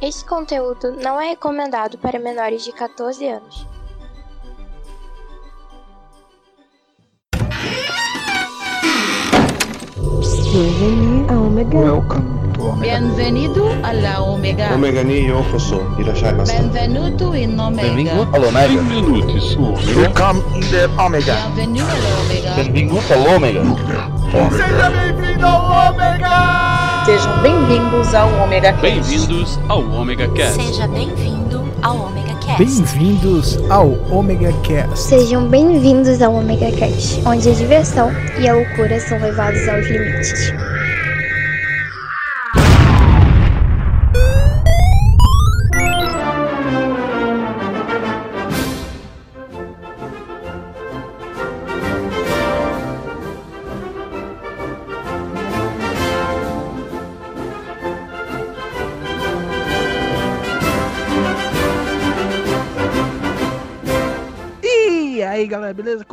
Este conteúdo não é recomendado para menores de 14 anos. Omega. Welcome to Omega. Bienvenido alla Omega. Omega ni yokoso. Irashaimase. Benvenuto in Omega. Benvingut all'Omega. Benvenuti su Omega. Welcome in the Omega. Bienvenido alla Omega. Benvingut all'Omega. Sejam bem-vindos ao Omega Cast. Bem-vindos ao Omega Cast. Seja bem-vindo ao Omega Cast. Bem-vindos ao Omega Cast. Sejam bem-vindos ao Omega Cast, onde a diversão e a loucura são levados aos limites.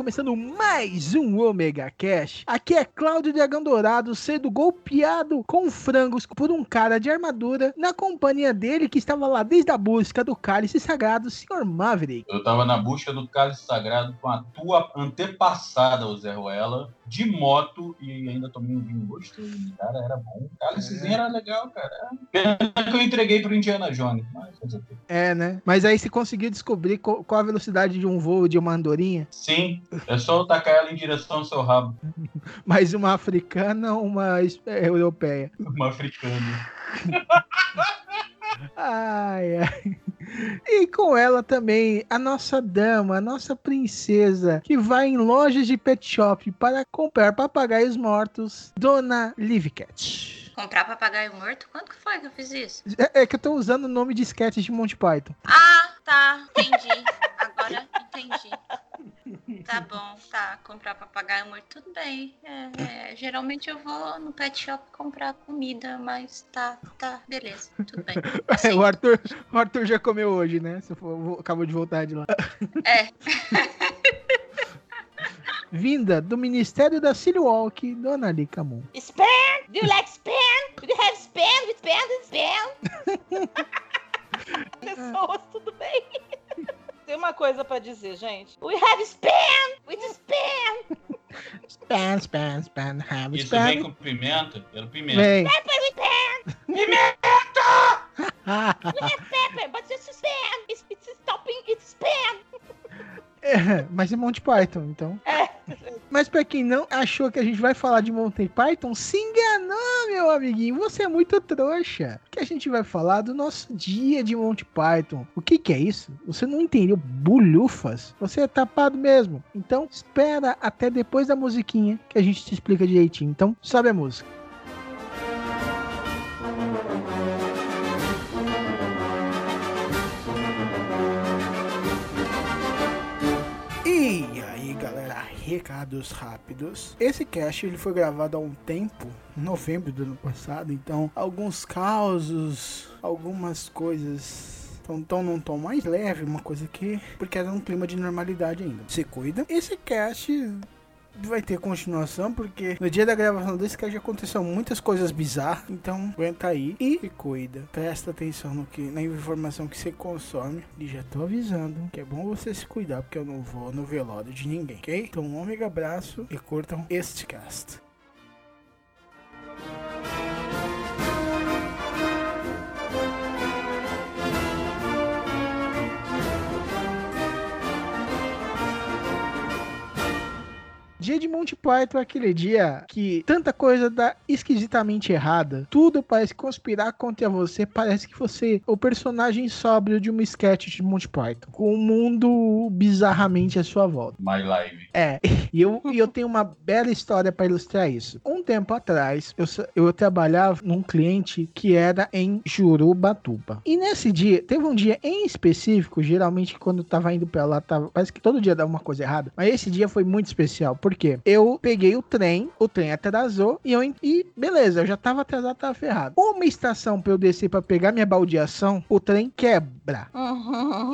Começando mais um Omega Cash. Aqui é Cláudio Dragão Dourado sendo golpeado com frangos por um cara de armadura na companhia dele que estava lá desde a busca do cálice sagrado, Sr. Maverick. Eu tava na busca do cálice sagrado com a tua antepassada, Zé Ruela, de moto e ainda tomei um vinho gosto. Cara, era bom. O cálicezinho era legal, cara. Pena que eu entreguei pro Indiana Jones. Mas? É, né? Mas aí você conseguiu descobrir qual, a velocidade de um voo de uma andorinha? Sim, é só eu tacar ela em direção ao seu rabo. Mais uma africana ou uma é, europeia? Uma africana. Ai, ai. E com ela também a nossa dama, a nossa princesa, que vai em lojas de pet shop para comprar papagaios mortos, Dona Livcat. Comprar papagaio morto? Quando que foi que eu fiz isso? É, é que eu tô usando o nome de sketch de Monty Python. Ah, tá. Entendi. Agora entendi. Tá bom, tá. Comprar papagaio morto, tudo bem. É, é, geralmente eu vou no pet shop comprar comida, mas tá, tá, beleza. Tudo bem. É, o, Arthur, o Arthur já comeu hoje, né? Você acabou de voltar de lá. É. Vinda do Ministério da Silly Walk, Dona Lika Moon. Spam! Do you like spam? Do you have spam with spam with spam? Pessoas, tudo bem? Tem uma coisa pra dizer, gente. We have spam with spam! Spam, spam, spam, have Isso spam. vem com pimenta? Pelo pimenta. Vem. Pepper with spam! We have pepper, but it's spam! It's, it's stopping, it's spam! É, mas é Monty Python, então. É. Mas pra quem não achou que a gente vai falar de Monty Python, se enganou, meu amiguinho. Você é muito trouxa. Que a gente vai falar do nosso dia de Monty Python. O que que é isso? Você não entendeu bulhufas? Você é tapado mesmo. Então, espera até depois da musiquinha que a gente te explica direitinho. Então, sobe a música. Recados rápidos. Esse cast ele foi gravado há um tempo, em novembro do ano passado, então alguns causos, algumas coisas estão tão num tom mais leve, uma coisa que porque era um clima de normalidade ainda. Se cuida. Esse cast vai ter continuação, porque no dia da gravação desse cast já aconteceu muitas coisas bizarras. Então, aguenta aí e cuida. Presta atenção no que, na informação que você consome. E já tô avisando que é bom você se cuidar, porque eu não vou no velório de ninguém, ok? Então, um ômega abraço e curtam este cast. Dia de Monty Python é aquele dia que tanta coisa dá esquisitamente errada. Tudo parece conspirar contra você. Parece que você é o personagem sóbrio de uma sketch de Monty Python. Com o mundo bizarramente à sua volta. My Live. É, e eu, e eu tenho uma bela história para ilustrar isso. Um tempo atrás, eu, eu trabalhava num cliente que era em Jurubatuba. E nesse dia, teve um dia em específico, geralmente quando eu tava indo pra lá, tava, parece que todo dia dava uma coisa errada, mas esse dia foi muito especial, porque quê? Eu peguei o trem, o trem atrasou e eu e beleza, eu já tava atrasado, tava ferrado. Uma estação pra eu descer pra pegar minha baldeação, o trem quebra.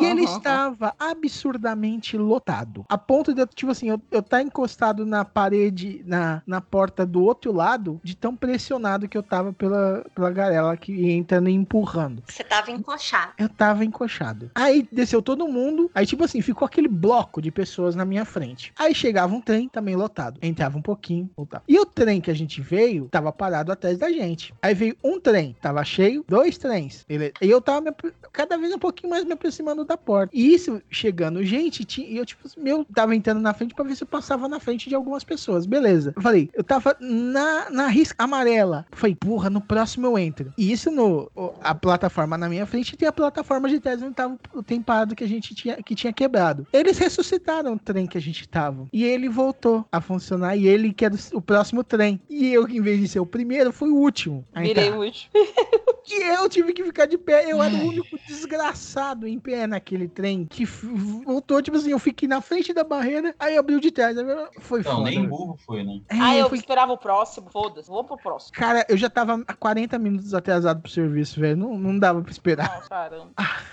E ele estava absurdamente lotado. A ponto de, eu, tipo assim, eu, eu tá encostado na parede, na, na porta do outro lado, de tão pressionado que eu tava pela, pela galera que ia entrando e empurrando. Você tava encoxado. Eu tava encoxado. Aí desceu todo mundo. Aí, tipo assim, ficou aquele bloco de pessoas na minha frente. Aí chegava um trem também lotado. Entrava um pouquinho, voltava. E o trem que a gente veio tava parado atrás da gente. Aí veio um trem, tava cheio, dois trens. Beleza. E eu tava me cada vez um pouquinho mais me aproximando da porta. E isso chegando, gente, tinha, e eu, tipo, meu, tava entrando na frente pra ver se eu passava na frente de algumas pessoas. Beleza. Eu falei, eu tava na, na risca amarela. Falei, porra, no próximo eu entro. E isso no. A plataforma na minha frente tem a plataforma de trás onde tava o trem parado que a gente tinha, que tinha quebrado. Eles ressuscitaram o trem que a gente tava. E ele voltou a funcionar. E ele que era o próximo trem. E eu, em vez de ser o primeiro, fui o último. a Virei entrar. o último. E eu tive que ficar de pé. Eu era o único desgraçado em pé naquele trem que voltou. Tipo assim, eu fiquei na frente da barreira, aí abriu de trás. aí Foi Então, foda. nem burro foi, né? É, Ah, eu foi- esperava o próximo. Foda-se. Vou pro próximo. Cara, eu já tava há 40 minutos atrasado pro serviço, velho. Não, não dava pra esperar. Não, caramba.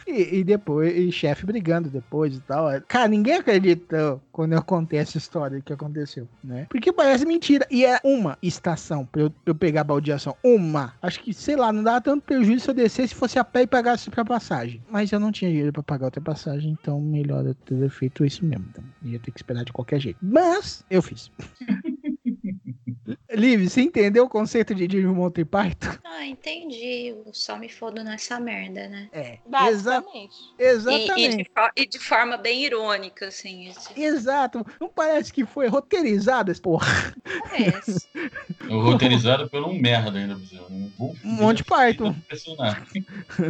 E, e depois, e chefe brigando depois e tal. Cara, ninguém acreditou quando eu contei essa história que aconteceu, né? Porque parece mentira. E é uma estação pra eu, eu pegar a baldeação. Uma. Acho que, sei lá, não dava tanto prejuízo se eu descesse, fosse a pé e pagasse pra passagem. Mas eu não tinha dinheiro pra pagar outra passagem, então melhor eu ter feito isso mesmo. Então, ia ter que esperar de qualquer jeito. Mas, eu fiz. Liv, você entendeu o conceito de Digimon Monty Python? Ah, entendi. Eu só me fodo nessa merda, né? É. Exa Basicamente. E, e, exatamente. de, e de forma bem irônica, assim. Esse Exato. Não parece que foi roteirizado esse porra. parece. Eu roteirizado pelo um merda ainda, por cima. Um Monty Python.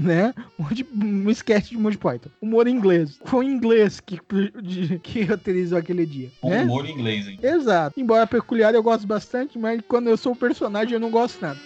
né? Um, de- um sketch de Monty Python. Humor inglês. Foi um inglês que, de- que roteirizou aquele dia. Né? humor inglês, hein? Exato. Embora peculiar eu gosto bastante, mas quando eu sou o personagem eu não gosto nada.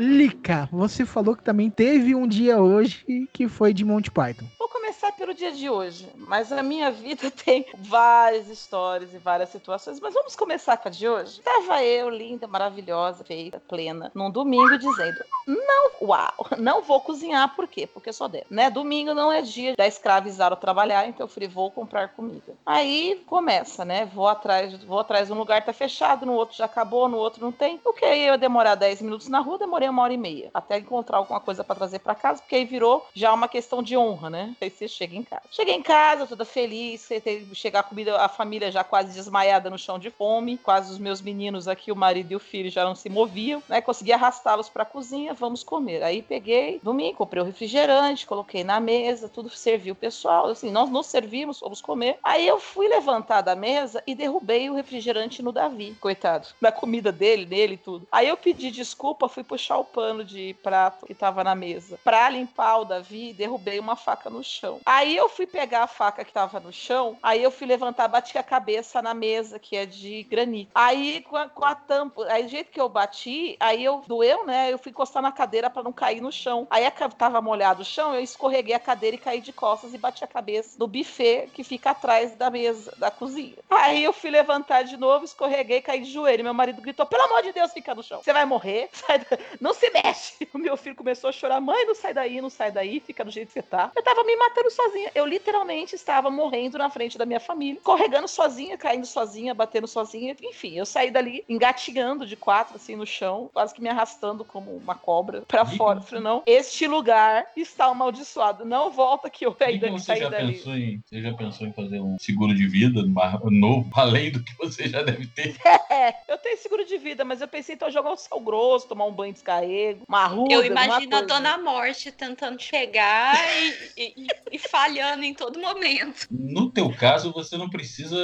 Lica, você falou que também teve um dia hoje que foi de Monty Python. Vou começar pelo dia de hoje, mas a minha vida tem várias histórias e várias situações. Mas vamos começar com a de hoje? Tava eu, linda, maravilhosa, feita, plena, num domingo, dizendo: Não, uau, não vou cozinhar, por quê? Porque sou dela. Né? Domingo não é dia da escravizar ou trabalhar, então eu falei: vou comprar comida. Aí começa, né? Vou atrás, vou atrás de um lugar, tá fechado, no outro já acabou, no outro não tem. O que eu ia demorar 10 minutos na rua, demorei uma hora e meia. Até encontrar alguma coisa pra trazer pra casa, porque aí virou já uma questão de honra, né? Aí você chega em casa. Cheguei em casa, toda feliz, chegar a comida, a família já quase desmaiada no chão de fome, quase os meus meninos aqui, o marido e o filho já não se moviam, né? Consegui arrastá-los pra cozinha, vamos comer. Aí peguei, domingo, comprei o refrigerante, coloquei na mesa, tudo serviu o pessoal, assim, nós nos servimos, fomos comer. Aí eu fui levantar da mesa e derrubei o refrigerante no Davi, coitado, na comida dele, nele e tudo. Aí eu pedi desculpa, fui puxar o pano de prato que tava na mesa pra limpar o Davi, derrubei uma faca no chão. Aí eu fui pegar a faca que tava no chão, aí eu fui levantar, bati a cabeça na mesa, que é de granito. Aí com a, com a tampa, aí do jeito que eu bati, aí eu doeu, né? Eu fui encostar na cadeira pra não cair no chão. Aí a, tava molhado o chão, eu escorreguei a cadeira e caí de costas e bati a cabeça no buffet que fica atrás da mesa da cozinha. Aí eu fui levantar de novo, escorreguei caí de joelho. Meu marido gritou: pelo amor de Deus, fica no chão. Você vai morrer, sai da- não se mexe. O meu filho começou a chorar: mãe, não sai daí, não sai daí, fica do jeito que você tá. Eu tava me matando sozinha. Eu literalmente estava morrendo na frente da minha família, corregando sozinha, caindo sozinha, batendo sozinha. Enfim, eu saí dali engatinhando de quatro, assim, no chão, quase que me arrastando como uma cobra pra fora. Eu Falei, não, este lugar está amaldiçoado. Não volta que eu ainda que você saí já dali. pensou em, você já pensou em fazer um seguro de vida novo, além do que você já deve ter? É, eu tenho seguro de vida, mas eu pensei então jogar um sal grosso, tomar um banho de descarrego, uma ruda, Eu imagino a. Dona Morte tentando chegar e, e, e- e falhando em todo momento. No teu caso, você não precisa.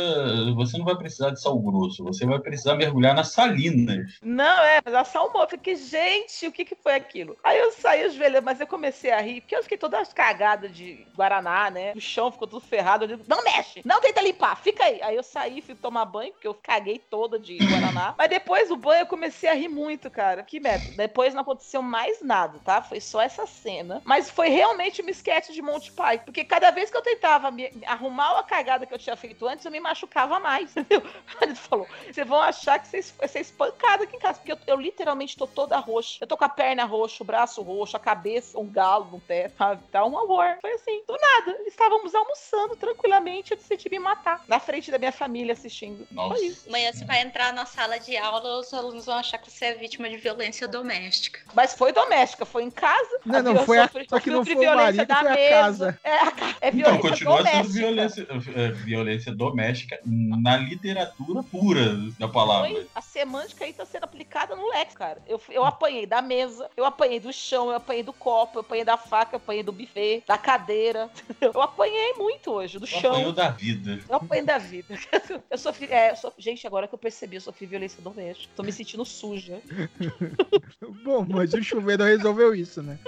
Você não vai precisar de sal grosso, você vai precisar mergulhar nas salinas. Não, é, mas ela salmou. Eu fiquei, gente, o que, que foi aquilo? Aí eu saí os mas eu comecei a rir, porque eu fiquei toda cagada de Guaraná, né? O chão ficou tudo ferrado. Eu digo, não mexe, não tenta limpar, fica aí. Aí eu saí, fui tomar banho, porque eu caguei toda de Guaraná. mas depois do banho eu comecei a rir muito, cara. Que merda. Depois não aconteceu mais nada, tá? Foi só essa cena. Mas foi realmente uma esquete de Monty Python. Porque cada vez que eu tentava me arrumar a cagada que eu tinha feito antes, eu me machucava mais, entendeu? Ele falou: vocês vão achar que vocês vai ser espancada aqui em casa. Porque eu, eu, literalmente tô toda roxa. Eu tô com a perna roxa, o braço roxo, a cabeça, um galo no pé, sabe? Tá um horror. Foi assim, do nada. Estávamos almoçando tranquilamente. Eu decidi me matar na frente da minha família assistindo. Nossa. Foi isso. Amanhã você vai entrar na sala de aula, os alunos vão achar que você é vítima de violência doméstica. Mas foi doméstica, foi em casa. Não, não, foi a, só que não foi o marido, foi a casa. É, é violência então, continua doméstica. sendo violência, é, violência doméstica na literatura pura da palavra. Foi, a semântica aí tá sendo aplicada no Lex, cara. Eu, eu apanhei da mesa, eu apanhei do chão, eu apanhei do copo, eu apanhei da faca, eu apanhei do buffet, da cadeira. Eu apanhei muito hoje, do Eu chão. apanhou da vida. Eu apanhei da vida. Eu sofri. É, eu sofri- gente, agora que eu percebi, eu sofri violência doméstica. Tô me sentindo suja. Bom, mas o chuveiro resolveu isso, né?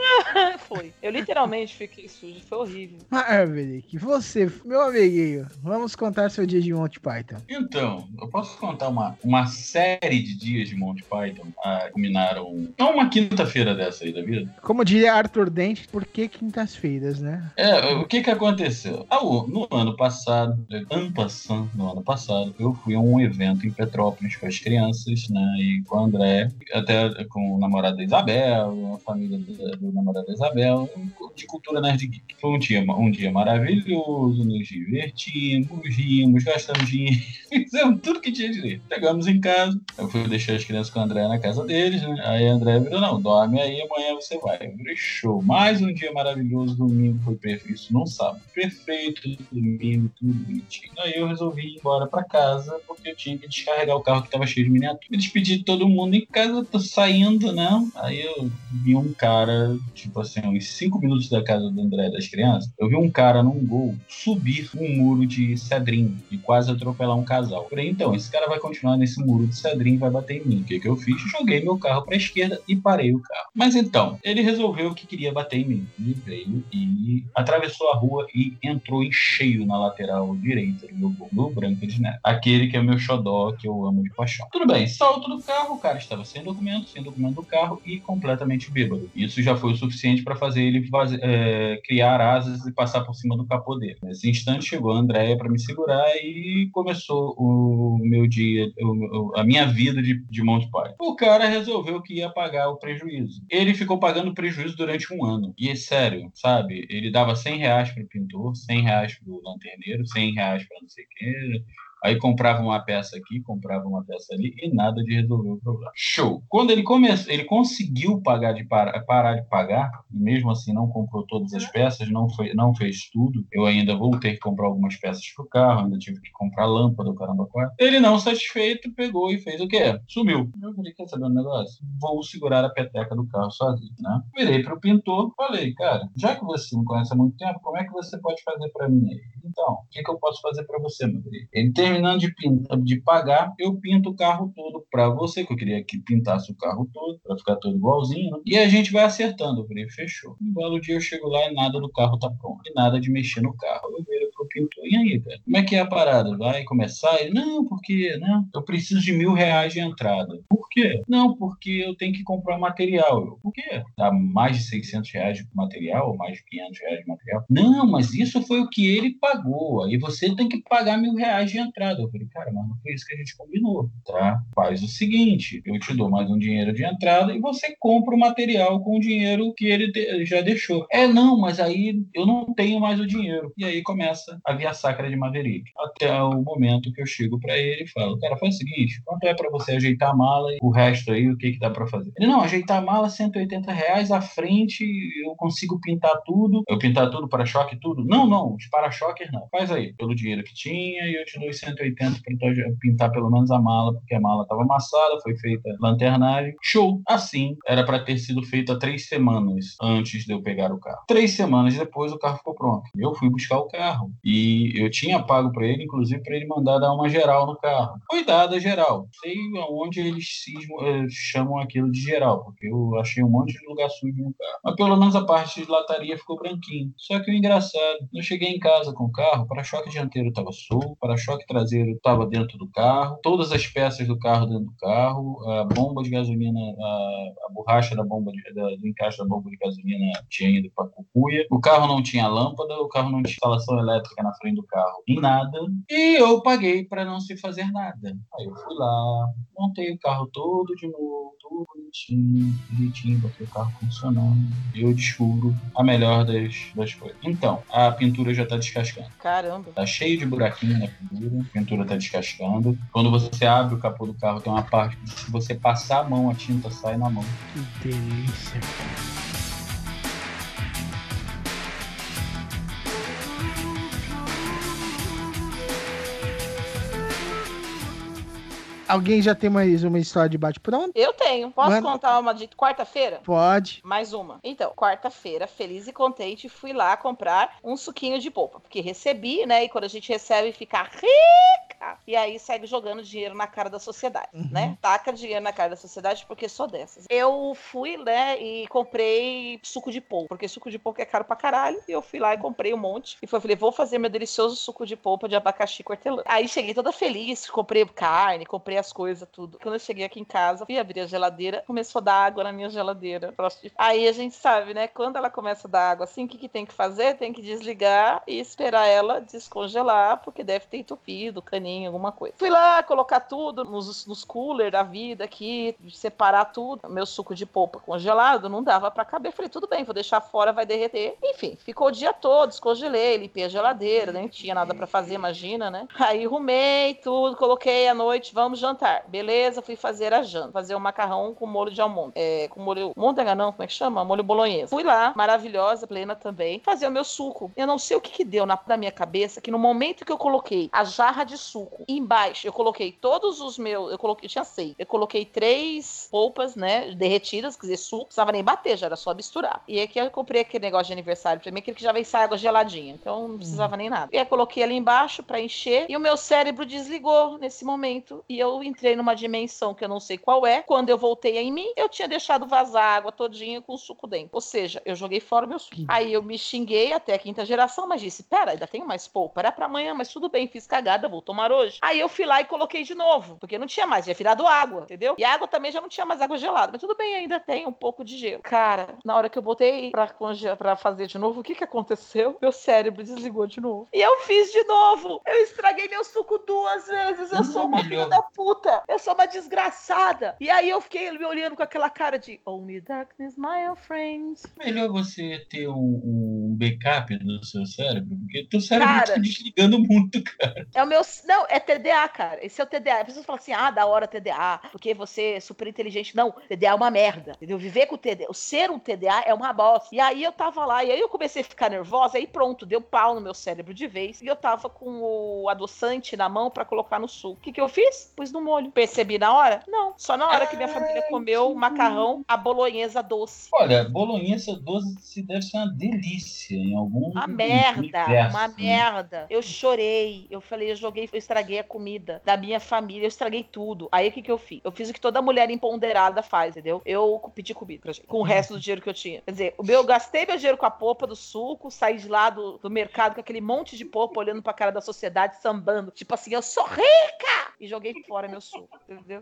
Foi. Eu literalmente fiquei suja. Foi horrível. Maverick, você, meu amiguinho, vamos contar seu dia de Monty Python. Então, eu posso contar uma, uma série de dias de Monty Python ah, culminaram. Não uma quinta-feira dessa aí da vida. Como diria Arthur Dente, por que quintas-feiras, né? É, o que que aconteceu? Ah, no ano passado, ano passado, no ano passado, eu fui a um evento em Petrópolis com as crianças, né, e com o André, até com o namorado da Isabel, a família do, do namorado da Isabel, de cultura nerd geek. Foi um dia, um dia maravilhoso, nos divertimos, rimos, gastamos dinheiro, fizemos tudo que tinha direito. Chegamos em casa, eu fui deixar as crianças com o André na casa deles, né, aí o André virou, não, dorme aí, amanhã você vai. Eu show, mais um dia maravilhoso, domingo foi perfeito, isso não sabe, perfeito, domingo, tudo bonitinho. Aí eu resolvi ir embora pra casa, porque eu tinha que descarregar o carro que tava cheio de miniatura. Me despedi de todo mundo em casa, tô saindo, né? Aí eu vi um cara, tipo assim, uns 5 minutos da casa do André das crianças, eu vi um cara num gol subir um muro de cedrinho e quase atropelar um casal. Eu Falei, então, esse cara vai continuar nesse muro de cedrinho e vai bater em mim. O que, que eu fiz? Joguei meu carro pra esquerda e parei o carro. Mas então, ele resolveu que queria bater em mim. Ele veio e atravessou a rua e entrou em cheio na lateral direita do meu gol, do Branco de Neve. Aquele que é o meu xodó, que eu amo de paixão. Tudo bem, salto do carro, o cara estava sem documento, sem documento do carro e completamente bêbado. Isso já foi o suficiente para fazer ele é, criar asas e passar por cima do capô dele. Nesse instante chegou a Andréia para me segurar e começou o meu dia, o- o- a minha vida de, de Monte Python. O cara resolveu que ia pagar o prejuízo. Ele ficou pagando prejuízo durante um ano. E é sério, sabe? Ele dava 100 reais pro pintor, 100 reais pro lanterneiro, 100 reais para não sei o quê. Aí comprava uma peça aqui, comprava uma peça ali e nada de resolver o problema. Show. Quando ele começou, ele conseguiu pagar de parar, parar de pagar, e mesmo assim não comprou todas as peças, não, foi, não fez tudo. Eu ainda vou ter que comprar algumas peças pro carro, ainda tive que comprar lâmpada, o caramba quatro. Ele não satisfeito, pegou e fez o quê? Sumiu. Eu falei, quer saber um negócio? Vou segurar a peteca do carro sozinho, né? Virei pro pintor, falei, cara, já que você me conhece há muito tempo, como é que você pode fazer para mim aí? Então, o que, que eu posso fazer para você, meu querido? Ele terminando de, pintar, de pagar, eu pinto o carro todo para você, que eu queria que pintasse o carro todo, para ficar todo igualzinho? E a gente vai acertando. Eu falei, fechou. Um belo dia eu chego lá e nada do carro tá pronto. E nada de mexer no carro. Eu viro pro pintor, e aí, cara? Como é que é a parada? Vai começar? Ele, não, porque, né? Eu preciso de mil reais de entrada. Quê? Não, porque eu tenho que comprar material. Eu, por quê? Dá mais de 600 reais de material, ou mais de 500 reais de material. Não, mas isso foi o que ele pagou. Aí você tem que pagar mil reais de entrada. Eu falei, cara, mas não foi isso que a gente combinou, tá? Faz o seguinte, eu te dou mais um dinheiro de entrada e você compra o material com o dinheiro que ele já deixou. É, não, mas aí eu não tenho mais o dinheiro. E aí começa a via sacra de Maverick. Até o momento que eu chego pra ele e falo, cara, faz o seguinte, quanto é pra você ajeitar a mala o resto aí, o que que dá pra fazer. Ele, não, ajeitar a mala, 180 reais, à frente eu consigo pintar tudo. Eu pintar tudo, para-choque, tudo? Não, não, os para-choques não. Faz aí, pelo dinheiro que tinha, e eu te dou os 180 pra tu pintar pelo menos a mala, porque a mala tava amassada, foi feita lanternagem. Show! Assim, era pra ter sido feito há três semanas antes de eu pegar o carro. Três semanas depois, o carro ficou pronto. Eu fui buscar o carro. E eu tinha pago pra ele, inclusive, pra ele mandar dar uma geral no carro. Foi dada geral. Sei aonde eles chamam aquilo de geral, porque eu achei um monte de lugar sujo no carro. Mas pelo menos a parte de lataria ficou branquinho. Só que o engraçado, eu cheguei em casa com o carro, o para-choque dianteiro estava solto, o para-choque traseiro estava dentro do carro, todas as peças do carro dentro do carro, a bomba de gasolina, a, a borracha da bomba de, da- do encaixe da bomba de gasolina tinha ido para cucuia, o carro não tinha lâmpada, o carro não tinha instalação elétrica na frente do carro, em nada, e eu paguei para não se fazer nada. Aí eu fui lá, montei o carro todo de novo, tudo bonitinho, direitinho, botei o carro funcionando. E eu descubro a melhor das, das coisas. Então, a pintura já tá descascando. Caramba. Tá cheio de buraquinho na pintura, a pintura tá descascando. Quando você abre o capô do carro, tem uma parte que se você passar a mão, a tinta sai na mão. Que delícia. Alguém já tem mais uma história de bate-pronto? Eu tenho. Posso Manda. contar uma de quarta-feira? Pode. Mais uma. Então, quarta-feira, feliz e contente, fui lá comprar um suquinho de polpa. Porque recebi, né? E quando a gente recebe, fica E aí segue jogando dinheiro na cara da sociedade, né? Taca dinheiro na cara da sociedade porque sou dessas. Eu fui, né? E comprei suco de polpa. Porque suco de polpa é caro pra caralho. E eu fui lá e comprei um monte. E falei, vou fazer meu delicioso suco de polpa de abacaxi com hortelã. Aí cheguei toda feliz, comprei carne, comprei as coisas, tudo. Quando eu cheguei aqui em casa, fui abrir a geladeira, começou a dar água na minha geladeira. Aí a gente sabe, né? Quando ela começa a dar água assim, o que, que tem que fazer? Tem que desligar e esperar ela descongelar, porque deve ter entupido, alguma coisa. Fui lá colocar tudo nos, nos cooler da vida aqui, separar tudo. Meu suco de polpa congelado não dava pra caber. Falei, tudo bem, vou deixar fora, vai derreter. Enfim, ficou o dia todo, descongelei, limpei a geladeira, nem tinha nada pra fazer, imagina, né? Aí arrumei tudo, coloquei à noite, vamos jantar. Beleza, fui fazer a janta, fazer o macarrão com molho de almôndega, é, com molho, môndega não, como é que chama? Molho bolonhesa. Fui lá, maravilhosa, plena também, fazer o meu suco. Eu não sei o que que deu na, na minha cabeça, que no momento que eu coloquei a jarra de suco embaixo, eu coloquei todos os meus, eu coloquei, eu tinha seis, eu coloquei três polpas, né, derretidas, quer dizer, suco, não precisava nem bater, já era só misturar. E aqui eu comprei aquele negócio de aniversário pra mim, aquele que já vem sair água geladinha, então não precisava nem nada. E aí coloquei ali embaixo pra encher, e o meu cérebro desligou nesse momento, e eu entrei numa dimensão que eu não sei qual é. Quando eu voltei em mim, eu tinha deixado vazar a água todinha com o suco dentro. Ou seja, eu joguei fora o meu suco. Aí eu me xinguei até a quinta geração, mas disse: pera, ainda tenho mais polpa. Era pra amanhã, mas tudo bem, fiz cagada, vou tomar hoje. Aí eu fui lá e coloquei de novo, porque não tinha mais, tinha virado água, entendeu? E a água também já não tinha mais água gelada, mas tudo bem, ainda tem um pouco de gelo. Cara, na hora que eu botei pra, conge- pra fazer de novo, o que que aconteceu? Meu cérebro desligou de novo. E eu fiz de novo. Eu estraguei meu suco duas vezes. Eu sou uma filha da puta. Eu sou uma desgraçada. E aí eu fiquei me olhando com aquela cara de Only darkness, my old friends. Melhor você ter um, um backup do seu cérebro, porque teu cérebro Cara. tá desligando muito, cara. É o meu. Não, é TDA, cara. Esse é o TDA. As pessoas falam assim: ah, da hora TDA, porque você é super inteligente. Não, TDA é uma merda. Entendeu? Viver com TDA. O ser um TDA é uma bosta. E aí eu tava lá, e aí eu comecei a ficar nervosa, aí pronto, deu pau no meu cérebro de vez. E eu tava com o adoçante na mão pra colocar no suco. O que, que eu fiz? Pus no molho. Percebi na hora? Não. Só na hora que minha família comeu o macarrão, a bolonhesa doce. Olha, bolonhesa doce deve ser uma delícia em algum Uma merda, universo, uma né? merda. Eu chorei, eu falei, eu joguei, eu estraguei a comida da minha família, eu estraguei tudo. Aí o que que eu fiz? Eu fiz o que toda mulher empoderada faz, entendeu? Eu pedi comida pra gente, com o resto do dinheiro que eu tinha. Quer dizer, o meu, eu gastei meu dinheiro com a polpa do suco, saí de lá do, do mercado com aquele monte de polpa olhando pra cara da sociedade, sambando. Tipo assim, eu sou rica! E joguei fora meu suco, entendeu?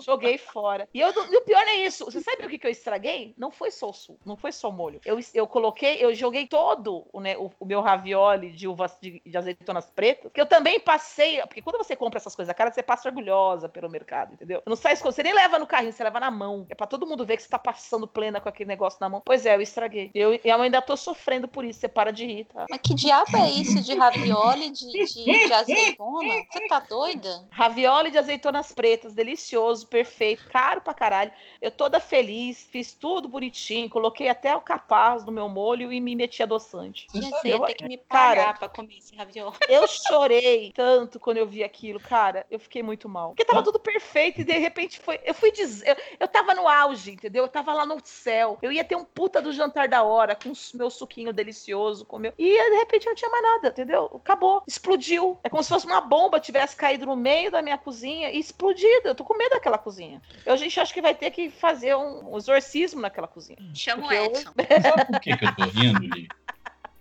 Joguei fora. E, eu, e o pior é isso. Você sabe o que, que eu estraguei? Não foi só o suco, não foi só o molho. Eu, eu coloquei, eu joguei todo o, né, o, o meu ravioli de uvas de, de azeitonas pretas, que eu também passei. Porque quando você compra essas coisas cara, você passa orgulhosa pelo mercado, entendeu? Não sai você nem leva no carrinho, você leva na mão. É pra todo mundo ver que você tá passando plena com aquele negócio na mão. Pois é, eu estraguei. Eu, eu ainda tô sofrendo por isso. Você para de rir, tá? Mas que diabo é isso de ravioli de, de, de azeitona? Você tá doida? Ravioli de azeitonas pretas, delicioso, perfeito, caro pra caralho. Eu toda feliz, fiz tudo bonitinho, coloquei até o capaz no meu molho e me meti adoçante. Sei, Eu- tem que me pagar cara, pra comer esse ravioli. eu chorei tanto quando eu vi aquilo, cara. Eu fiquei muito mal. Porque tava tudo perfeito e de repente foi. Eu fui dizer. Eu, eu tava no auge, entendeu? Eu tava lá no céu. Eu ia ter um puta do jantar da hora com o meu suquinho delicioso. Com meu... E de repente não tinha mais nada, entendeu? Acabou. Explodiu. É como se fosse uma bomba tivesse caído no meio da minha cozinha e explodido. Eu tô com medo daquela cozinha. Eu, a gente acho que vai ter que fazer um, exorcismo naquela cozinha. Chama o Porque eu- Edson. Sabe por que, que eu tô rindo, Li?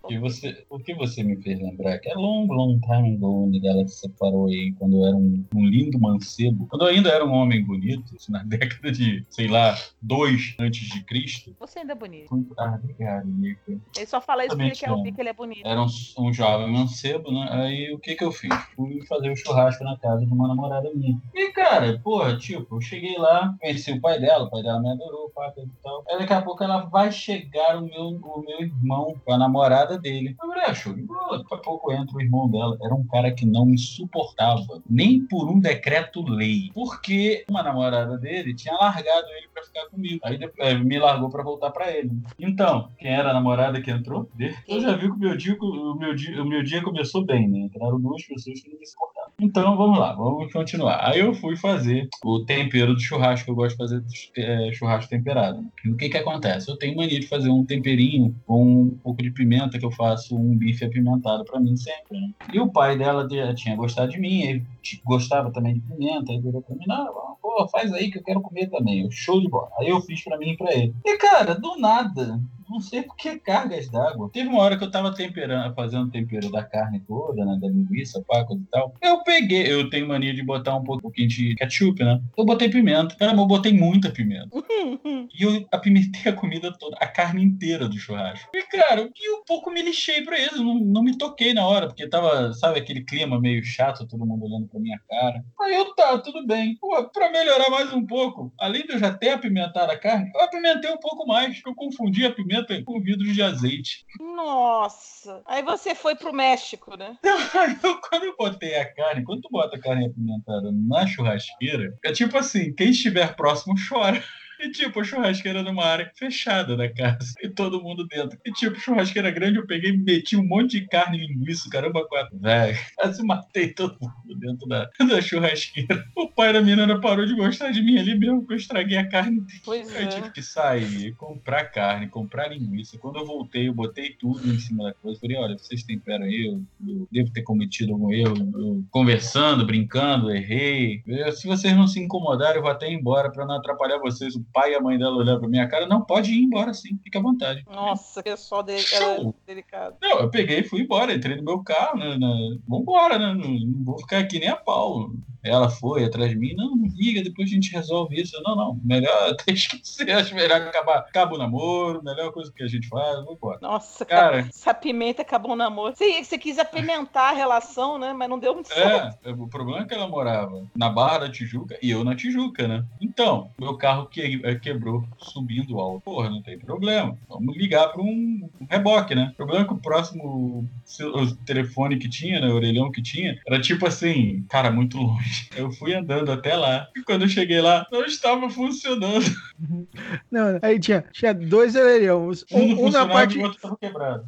E você, o que você me fez lembrar que é long, long time ago, quando ela se separou aí, quando eu era um, um lindo mancebo, quando eu ainda era um homem bonito, na década de, sei lá, dois antes de Cristo. Você ainda é bonito. Ah, obrigado, Nico. Ele só fala isso porque ele quer ouvir que ele é bonito. Era um, um jovem mancebo, né? Aí o que que eu fiz? Fui fazer o churrasco na casa de uma namorada minha. E, cara, porra, tipo, eu cheguei lá, conheci o pai dela, o pai dela me adorou, o pai e tal. Aí daqui a pouco ela vai chegar o meu, o meu irmão com a namorada dele. Eu falei, ah, show de bola. Daqui a pouco entra o irmão dela. Era um cara que não me suportava, nem por um decreto-lei. Porque uma namorada dele tinha largado ele pra ficar comigo. Aí depois, eh, me largou pra voltar pra ele. Então, quem era a namorada que entrou? Eu já vi que o meu dia, o meu dia, o meu dia começou bem, né? Entraram duas pessoas que não me suportavam. Então, vamos lá, vamos continuar. Aí eu fui fazer o tempero do churrasco, eu gosto de fazer eh, churrasco temperado. E o que que acontece? Eu tenho mania de fazer um temperinho com um pouco de pimenta, que eu faço um bife apimentado pra mim sempre, né? E o pai dela tinha gostado de mim, ele gostava também de pimenta, aí virou pra mim, não, pô, faz aí que eu quero comer também. Show de bola. Aí eu fiz pra mim e pra ele. E, cara, do nada, não sei por que cargas d'água. Teve uma hora que eu tava temperando, fazendo tempero da carne toda, né? Da linguiça, pá, coisa e tal. Eu peguei, eu tenho mania de botar um pouquinho de ketchup, né? Eu botei pimenta. Cara, eu botei muita pimenta. E eu apimentei a comida toda, a carne inteira do churrasco. E, cara, e um pouco me lixei pra isso. Não, não me toquei na hora, porque tava, sabe, aquele clima meio chato, todo mundo olhando pra minha cara. Aí eu, tá, tudo bem. Pô, pra melhorar mais um pouco, além de eu já ter apimentado a carne, eu apimentei um pouco mais, porque eu confundi a pimenta com vidros de azeite. Nossa. Aí você foi pro México, né? Eu, quando eu botei a carne, quando tu bota a carne apimentada na churrasqueira, é tipo assim, quem estiver próximo chora. E tipo, a churrasqueira numa área fechada da casa. E todo mundo dentro. E tipo, churrasqueira grande, eu peguei e meti um monte de carne e linguiça, caramba, quatro. Velho, quase matei todo mundo dentro da, da churrasqueira. O pai da menina parou de gostar de mim ali mesmo, que eu estraguei a carne dele. Pois Eu é. tive que sair, comprar carne, comprar linguiça. Quando eu voltei, eu botei tudo em cima da coisa. Falei, olha, vocês temperam aí, eu, eu devo ter cometido algum erro. Eu, conversando, brincando, errei. Eu, se vocês não se incomodarem, eu vou até ir embora pra não atrapalhar vocês. O pai e a mãe dela olharam pra minha cara. Não, pode ir embora sim, fica à vontade. Nossa, que só era delicado. Não, eu peguei e fui embora, entrei no meu carro, né? né, Vambora, né? Não, não vou ficar aqui nem a pau. Ela foi atrás de mim, não, não liga, depois a gente resolve isso. Não, não, melhor até esquecer, acho melhor acabar, acaba o namoro, melhor coisa que a gente faz, vou embora. Nossa, Cara. cara, essa pimenta acabou o namoro. Você, você quis apimentar a relação, né? Mas não deu muito certo. É, o problema é que ela morava na Barra da Tijuca e eu na Tijuca, né? Então, meu carro que, eh, quebrou subindo alto. Porra, não tem problema. Vamos ligar para um, reboque, né? O problema é que o próximo o telefone que tinha, né? O orelhão que tinha, era tipo assim, cara, muito longe. Eu fui andando até lá. E quando eu cheguei lá, não estava funcionando. Não, aí tinha, tinha dois orelhões. Um, Um, um na parte. o estava.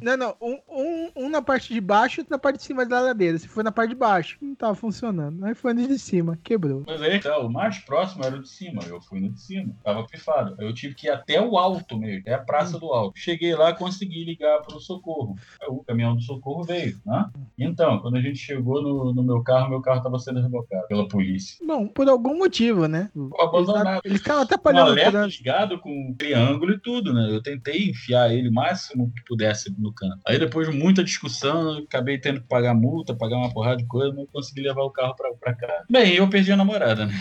Não, não. Um, um, um na parte de baixo e outro na parte de cima da ladeira. Se foi na parte de baixo, não tava funcionando. Aí foi no de cima, quebrou. Mas aí, tá, o mais próximo era o de cima. Eu fui no de cima. Tava pifado. Eu tive que ir até o alto mesmo, até a Praça do Alto. Cheguei lá, consegui ligar pro socorro. Aí o caminhão do socorro veio, né? Então, quando a gente chegou no, no meu carro, meu carro tava sendo rebocado pela polícia. Bom, por algum motivo, né? abandonado. Eles estavam Um atrapalhando o alerta ligado com um triângulo e tudo, né? Eu tentei enfiar ele o máximo que pudesse no canto. Aí depois de muita discussão, acabei tendo que pagar multa, pagar uma porrada de coisa, não consegui levar o carro pra, pra cá. Bem, eu perdi a namorada, né?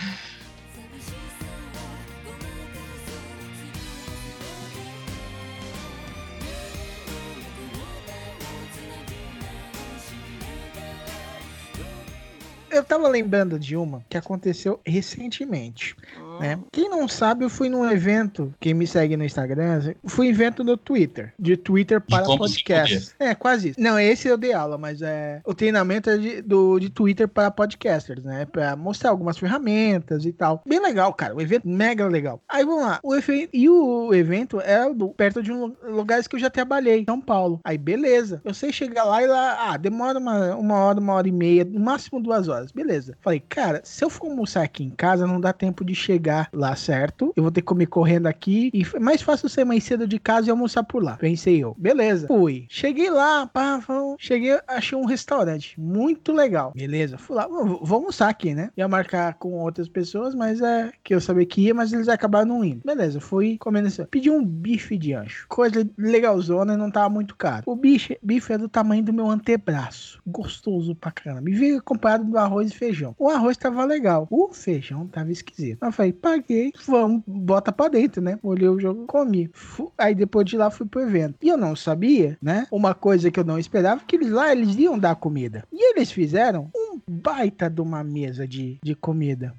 Eu tava lembrando de uma que aconteceu recentemente. Né? Quem não sabe, eu fui num evento, quem me segue no Instagram, fui um evento no Twitter, de Twitter para se podcast. É, quase isso. Não, esse eu dei aula, mas é o treinamento é de, do, de Twitter para podcasters, né? Pra mostrar algumas ferramentas e tal. Bem legal, cara. O evento mega legal. Aí vamos lá. O evento, e o evento é do- perto de um, lu- lugares que eu já trabalhei, São Paulo. Aí beleza. Eu sei chegar lá e lá, ah, demora uma, uma hora, uma hora e meia, no máximo duas horas. Beleza. Falei, cara, se eu for almoçar aqui em casa, não dá tempo de chegar lá, certo? Eu vou ter que comer correndo aqui. E é mais fácil ser mais cedo de casa e almoçar por lá. Pensei eu. Beleza. Fui. Cheguei lá, pá, cheguei, achei um restaurante muito legal. Beleza. Fui lá, vou almoçar aqui, né? Ia marcar com outras pessoas, mas é que eu sabia que ia, mas eles acabaram não indo. Beleza, fui comendo esse. Pedi um bife de ancho. Coisa legalzona e não tava muito caro. O bife, bife é do tamanho do meu antebraço. Gostoso pra caramba. E veio acompanhado do arroz e feijão. O arroz tava legal. O feijão tava esquisito. Eu falei, paguei, vamos, bota pra dentro, né? Olhei o jogo, comi. Aí depois de lá fui pro evento. E eu não sabia, né? Uma coisa que eu não esperava, que eles lá, eles iam dar comida. E eles fizeram um baita de uma mesa de, de comida.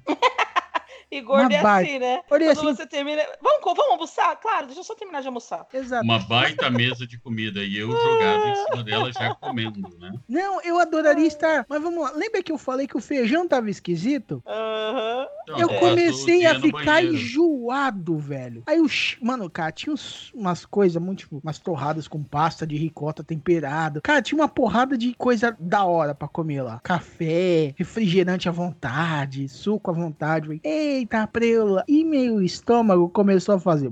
E gordo Uma é baita. assim, né? Olha Quando assim- você termina. Vamos, vamos almoçar? Claro, deixa eu só terminar de almoçar. Exato. Uma baita mesa de comida e eu jogado em cima dela já comendo, né? Não, eu adoraria estar. Mas vamos lá. Lembra que eu falei que o feijão tava esquisito? Aham. Então, eu comecei a ficar enjoado, velho. Aí o. Mano, cara, tinha uns- umas coisas muito. tipo, umas torradas com pasta de ricota temperado. Cara, tinha uma porrada de coisa da hora pra comer lá. Café, refrigerante à vontade, suco à vontade. Falei, Eita, preula. E meu estômago começou a fazer.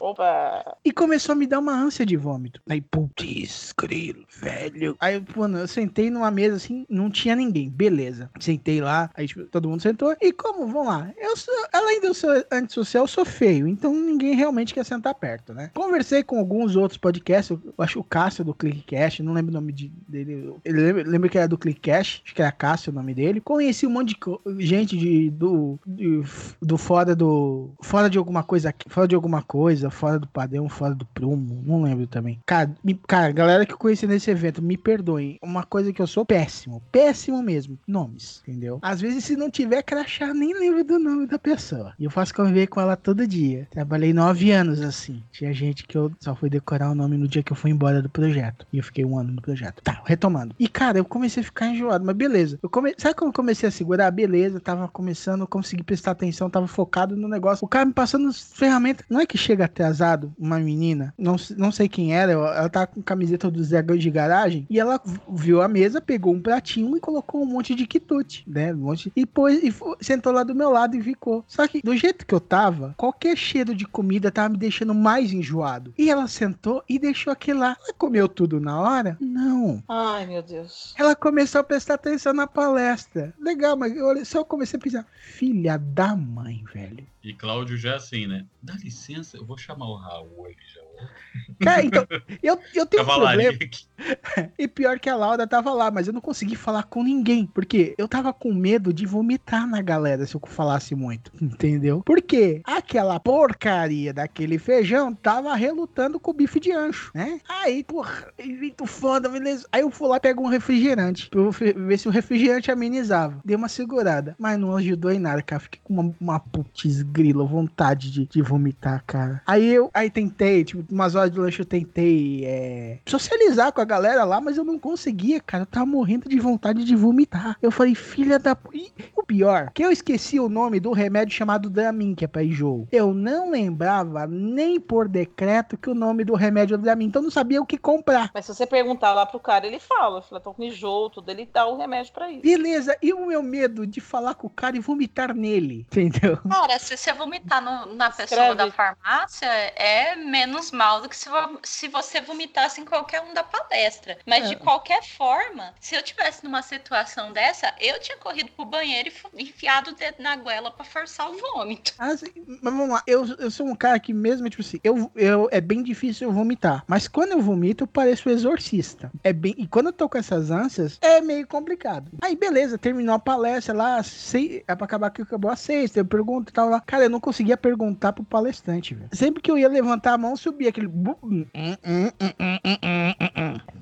Opa. e começou a me dar uma ânsia de vômito. Aí, putz, grilo, velho. Aí, mano, eu sentei numa mesa assim, não tinha ninguém. Beleza. Sentei lá, aí tipo, todo mundo sentou. E como, vamos lá, eu sou, além de eu ser antissocial, eu sou feio. Então ninguém realmente quer sentar perto, né? Conversei com alguns outros podcasts. Eu acho o Cássio do Clickcast, não lembro o nome de- dele. Ele lembra, lembra que era do Clickcast, acho que era Cássio o nome dele. Conheci um monte de gente de, do, de- do fora do. Fora de alguma coisa aqui. Fora de alguma coisa, fora do padrão, fora do prumo. Não lembro também. Cara, me, cara, galera que eu conheci nesse evento, me perdoem. Uma coisa que eu sou péssimo. Péssimo mesmo. Nomes, entendeu? Às vezes, se não tiver crachá, nem lembro do nome da pessoa. E eu faço conviver com ela todo dia. Trabalhei nove anos assim. Tinha gente que eu só fui decorar o nome no dia que eu fui embora do projeto. E eu fiquei um ano no projeto. Tá, retomando. E, cara, eu comecei a ficar enjoado, mas beleza. Eu come... Sabe quando eu comecei a segurar? Beleza, tava começando, consegui prestar atenção, tava focado no negócio. O cara me passando as ferramentas. Não é que chega atrasado uma menina, não, não sei quem era, ela tava com camiseta dos dragões de garagem, e ela viu a mesa, pegou um pratinho e colocou um monte de quitute, né? Um monte, e pôs, e fo- sentou lá do meu lado e ficou. Só que do jeito que eu tava, qualquer cheiro de comida tava me deixando mais enjoado. E ela sentou e deixou aquilo lá. Ela comeu tudo na hora? Não. Ai, meu Deus. Ela começou a prestar atenção na palestra. Legal, mas eu só comecei a pensar, filha da mãe, velho. E Cláudio já é assim, né? Dá licença, eu vou chamar o Raul ali já. Cara, então, eu, eu tenho um Cavalaria problema. aqui. E pior que a Laura tava lá, mas eu não consegui falar com ninguém. Porque eu tava com medo de vomitar na galera se eu falasse muito. Entendeu? Porque aquela porcaria daquele feijão tava relutando com o bife de ancho, né? Aí, porra, evento foda, beleza. Aí eu fui lá e pego um refrigerante. Pra eu ver se o refrigerante amenizava. Dei uma segurada. Mas não ajudou em nada, cara. Fiquei com uma, uma putz grila, vontade de, de vomitar, cara. Aí eu aí tentei, tipo, umas horas de lanche eu tentei é, socializar com a galera lá, mas eu não conseguia, cara. Eu tava morrendo de vontade de vomitar. Eu falei, filha da. E o pior, que eu esqueci o nome do remédio chamado Dramin, que é pra enjoo. Eu não lembrava nem por decreto que o nome do remédio é Dramin, então eu não sabia o que comprar. Mas se você perguntar lá pro cara, ele fala. Fala, tô com enjoo, tudo. Ele dá o remédio pra isso. Beleza, e o meu medo de falar com o cara e vomitar nele, entendeu? Cara, se você vomitar no- na pessoa Escreve. da farmácia, é menos mal do que se, vo- se você vomitasse em ququalquer um da palestra. Mas É. de qualquer forma, se eu tivesse numa situação dessa, eu tinha corrido pro banheiro e enfiado o dedo na goela pra forçar o vômito. Assim, mas vamos lá, eu, eu sou um cara que mesmo, tipo assim, eu, eu, é bem difícil eu vomitar. Mas quando eu vomito, eu pareço exorcista. É bem, e quando eu tô com essas ânsias, é meio complicado. Aí, beleza, terminou a palestra lá, sei, é pra acabar que acabou a sexta, eu pergunto e tal lá. Cara, eu não conseguia perguntar pro palestrante, velho. Sempre que eu ia levantar a mão, subia aquele...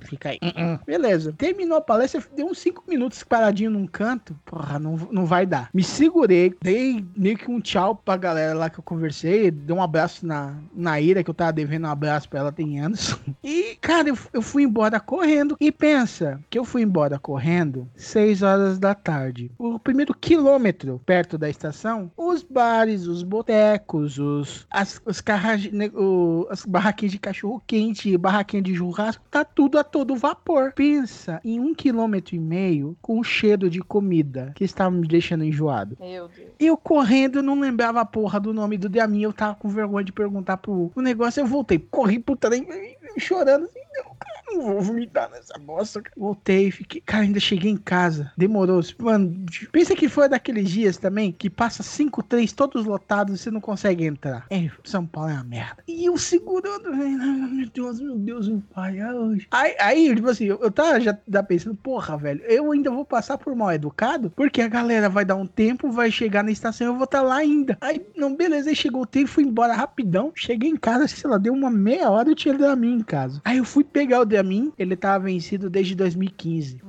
Fica aí. Hum, hum. Beleza. Terminou a palestra, deu uns 5 minutos paradinho num canto. Porra, não, não vai dar. Me segurei, dei meio que um tchau pra galera lá que eu conversei. Dei um abraço na, na Ira, que eu tava devendo um abraço pra ela tem anos. E, cara, eu, eu fui embora correndo. E pensa que eu fui embora correndo 6 horas da tarde. O primeiro quilômetro perto da estação, os bares, os botecos, os, as, os carra- ne- o- as barraquinhas de cachorro quente, barraquinha de churrasco, tá tudo a todo vapor. Pensa em um quilômetro e meio com cheiro de comida que estava me deixando enjoado. Meu Deus. Eu correndo, eu não lembrava a porra do nome do Diamin, eu tava com vergonha de perguntar pro o negócio, eu voltei, corri pro trem, chorando assim, não, cara, não vou vomitar nessa bosta. cara. Voltei, fiquei, cara, ainda cheguei em casa, demorou, mano, pensa que foi daqueles dias também, que passa cinco trens todos lotados e você não consegue entrar. É, São Paulo é uma merda. E eu segurando, ai, meu Deus, meu Deus, meu pai, ai. aí, aí, tipo assim, eu, eu tava já pensando, porra, velho, eu ainda vou passar por mal educado, porque a galera vai dar um tempo, vai chegar na estação eu vou estar lá ainda. Aí, não, beleza, aí chegou o tempo, fui embora rapidão, cheguei em casa, sei lá, deu uma meia hora eu tinha o Dramin em casa. Aí eu fui pegar o Dramin, ele tava vencido desde 2015.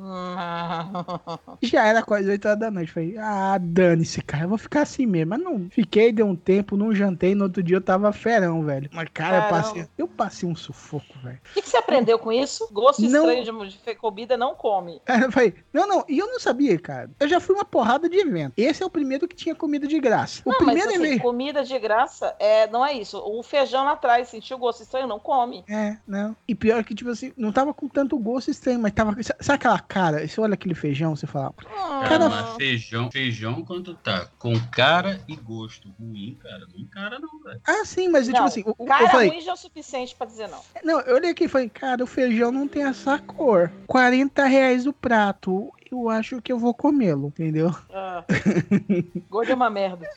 Já era quase 8 horas da noite. Falei, ah, dane-se, cara, eu vou ficar assim mesmo. Mas não, fiquei, deu um tempo, não jantei, no outro dia eu tava ferão, velho. Mas, cara, eu passei, eu passei um sufoco, velho. O que, que você aprendeu com isso? Gosto Não. estranho de, de comida não come. Eu falei, não, não, e eu não sabia, cara. Eu já fui uma porrada de evento. Esse é o primeiro que tinha comida de graça. O não, mas primeiro assim, e-mail. comida de graça é, não é isso. O feijão lá atrás, sentiu gosto estranho, não come. É, não. E pior que, tipo assim, não tava com tanto gosto estranho, mas tava. Sabe aquela cara? Você olha aquele feijão, você fala. Cara, Cara, mas feijão, feijão quando tá com cara e gosto ruim, cara, não encara não, velho. Ah, sim, mas tipo Não, assim, o- o- cara eu falei. ruim já é o suficiente pra dizer não. Não, eu olhei aqui e falei, cara, o feijão não tem essa cor. 40 reais o prato. Eu acho que eu vou comê-lo, entendeu? Ah. Gordo é uma merda.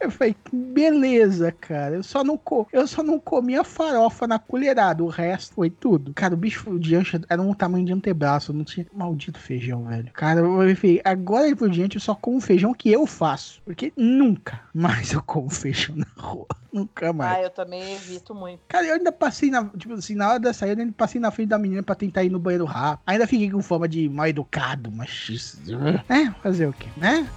Eu falei, beleza, cara. Eu só não, co eu só não comi a farofa na colherada. O resto foi tudo. Cara, o bicho de ancha era um tamanho de antebraço. Não tinha maldito feijão, velho. Cara, eu falei, agora por diante eu só como feijão que eu faço. Porque nunca mais eu como feijão na rua. Nunca mais. Ah, eu também evito muito. Cara, eu ainda passei na. Tipo assim, na hora da saída, eu ainda passei na frente da menina pra tentar ir no banheiro rápido. Ainda fiquei com forma de mal educado, machista. É, fazer o quê, né?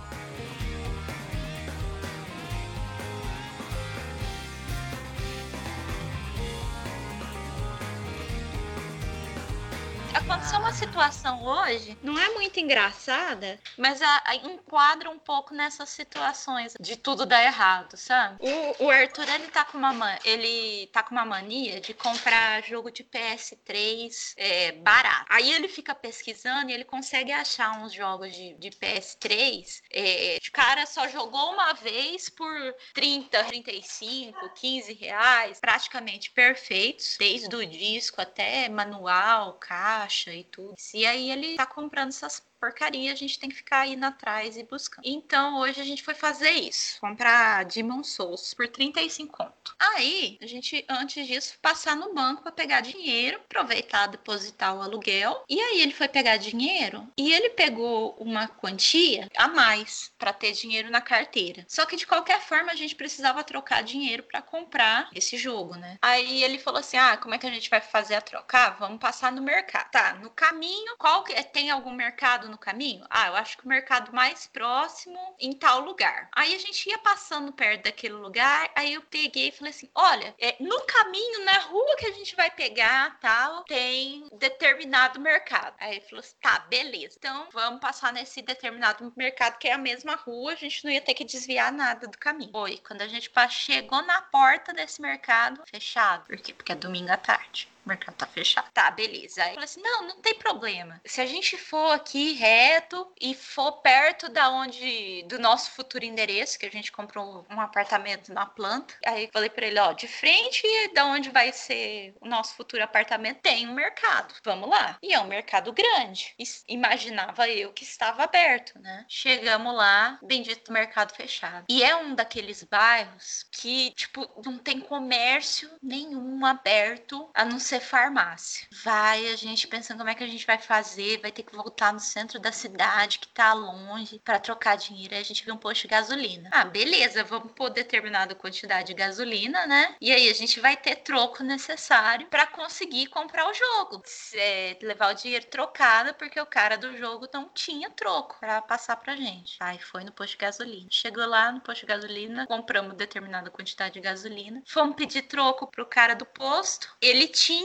Aconteceu uma situação hoje, não é muito engraçada, mas a, a- enquadra um pouco nessas situações de tudo dar errado, sabe? O, o Arthur, ele tá com uma man- ele tá com uma mania de comprar jogo de PS3 é, barato. Aí ele fica pesquisando e ele consegue achar uns jogos de, de PS3. É, o cara só jogou uma vez por 30, 35, 15 reais, praticamente perfeitos, desde o disco até manual, caixa e tudo. E aí ele tá comprando essas porcaria, a gente tem que ficar indo atrás e buscando. Então hoje a gente foi fazer isso, comprar Demon Souls por 35 conto. Aí, a gente antes disso passar no banco para pegar dinheiro, aproveitar depositar o aluguel. E aí ele foi pegar dinheiro e ele pegou uma quantia a mais para ter dinheiro na carteira. Só que de qualquer forma a gente precisava trocar dinheiro para comprar esse jogo, né? Aí ele falou assim: "Ah, como é que a gente vai fazer a trocar? Vamos passar no mercado". Tá, no caminho, qual que tem algum mercado no caminho? Ah, eu acho que o mercado mais próximo em tal lugar. Aí a gente ia passando perto daquele lugar, aí eu peguei e falei assim: olha, é, no caminho, na rua que a gente vai pegar, tal, tem determinado mercado. Aí ele falou assim: tá, beleza. Então vamos passar nesse determinado mercado que é a mesma rua, a gente não ia ter que desviar nada do caminho. Foi, quando a gente chegou na porta desse mercado, fechado. Por quê? Porque é domingo à tarde. Mercado tá fechado. Tá, beleza. Aí eu falei assim: não, não tem problema. Se a gente for aqui reto e for perto da onde. do nosso futuro endereço, que a gente comprou um apartamento na planta. Aí eu falei pra ele: ó, de frente da onde vai ser o nosso futuro apartamento, tem um mercado. Vamos lá. E é um mercado grande. Imaginava eu que estava aberto, né? Chegamos lá, bendito mercado fechado. E é um daqueles bairros que, tipo, não tem comércio nenhum aberto, a não ser ser farmácia. Vai, a gente pensando como é que a gente vai fazer, vai ter que voltar no centro da cidade, que tá longe, para trocar dinheiro. Aí a gente viu um posto de gasolina. Ah, beleza, vamos pôr determinada quantidade de gasolina, né? E aí a gente vai ter troco necessário para conseguir comprar o jogo. É, levar o dinheiro trocado, porque o cara do jogo não tinha troco para passar pra gente. Aí foi no posto de gasolina. Chegou lá no posto de gasolina, compramos determinada quantidade de gasolina. Fomos pedir troco pro cara do posto. Ele tinha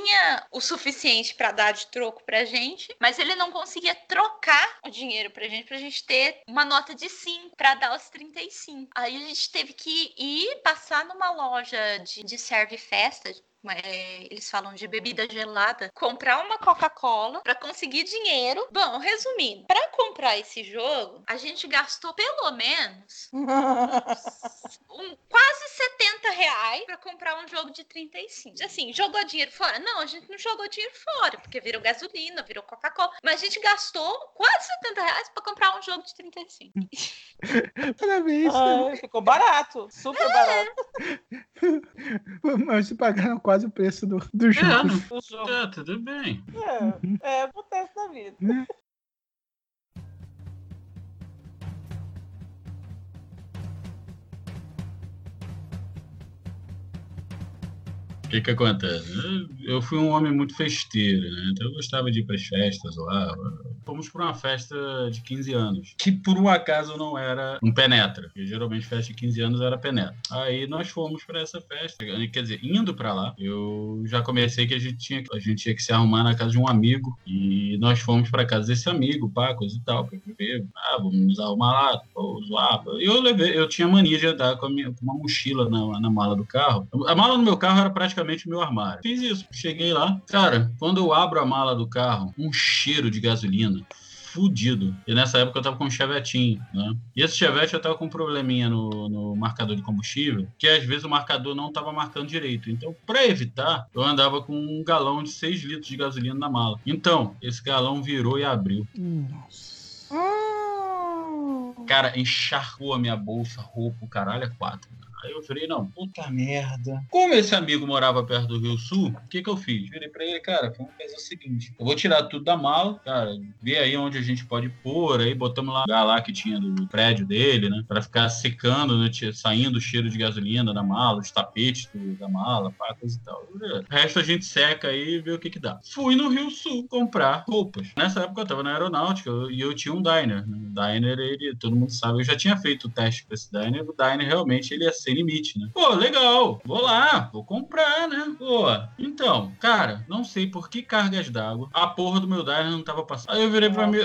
o suficiente para dar de troco pra gente, mas ele não conseguia trocar o dinheiro pra gente, pra gente ter uma nota de 5 para dar os 35. Aí a gente teve que ir passar numa loja de, de serve festa, é, eles falam de bebida gelada, comprar uma Coca-Cola para conseguir dinheiro. Bom, resumindo, para comprar esse jogo, a gente gastou pelo menos um, quase 70 reais para comprar um jogo de 35. Assim, jogou dinheiro fora? Não, a gente não jogou dinheiro fora, porque virou gasolina, virou Coca-Cola. Mas a gente gastou quase 70 reais para comprar um jogo de 35. Parabéns. Ai, ficou barato, super barato. Mas se pagaram quase o preço do, do jogo. É, não- tá, tudo bem. É, é, acontece na vida. Que que acontece? Eu- fui um homem muito festeiro, né? Então eu gostava de ir para as festas lá. Fomos para uma festa de 15 anos, que por um acaso não era um penetra, porque geralmente festa de 15 anos era penetra. Aí nós fomos para essa festa, quer dizer, indo para lá, eu já comecei que a gente tinha, a gente tinha que se arrumar na casa de um amigo e nós fomos para casa desse amigo, pá, coisa e tal, para viver. Ah, vamos nos arrumar lá, pô, zoar. Eu levei, eu tinha mania de andar com, a minha, com uma mochila na, na mala do carro. A mala do meu carro era praticamente o meu armário. Fiz isso, cheguei lá. Cara, quando eu abro a mala do carro, um cheiro de gasolina fudido. E nessa época eu tava com um chevetinho, né? E esse chevette eu tava com um probleminha no, no marcador de combustível, que às vezes o marcador não tava marcando direito. Então, para evitar, eu andava com um galão de 6 litros de gasolina na mala. Então, esse galão virou e abriu. Nossa. Cara, encharcou a minha bolsa, roupa, caralho, é quatro. Aí eu falei, não, puta merda. Como esse amigo morava perto do Rio Sul, o que que eu fiz? Virei pra ele, cara, vamos fazer o seguinte. Eu vou tirar tudo da mala, cara, ver aí onde a gente pode pôr, aí botamos lá o lugar lá que tinha do prédio dele, né? Pra ficar secando, né, saindo o cheiro de gasolina da mala, os tapetes da mala, coisa e tal. O resto a gente seca aí e vê o que que dá. Fui no Rio Sul comprar roupas. Nessa época eu tava na aeronáutica eu- e eu tinha um diner. né? O diner, ele, todo mundo sabe, eu já tinha feito o teste pra esse diner. O diner realmente ele ia sem limite, né? Pô, legal, vou lá, vou comprar, né? Pô, então, cara, não sei por que cargas d'água a porra do meu diner não tava passando. Aí eu virei pra mim,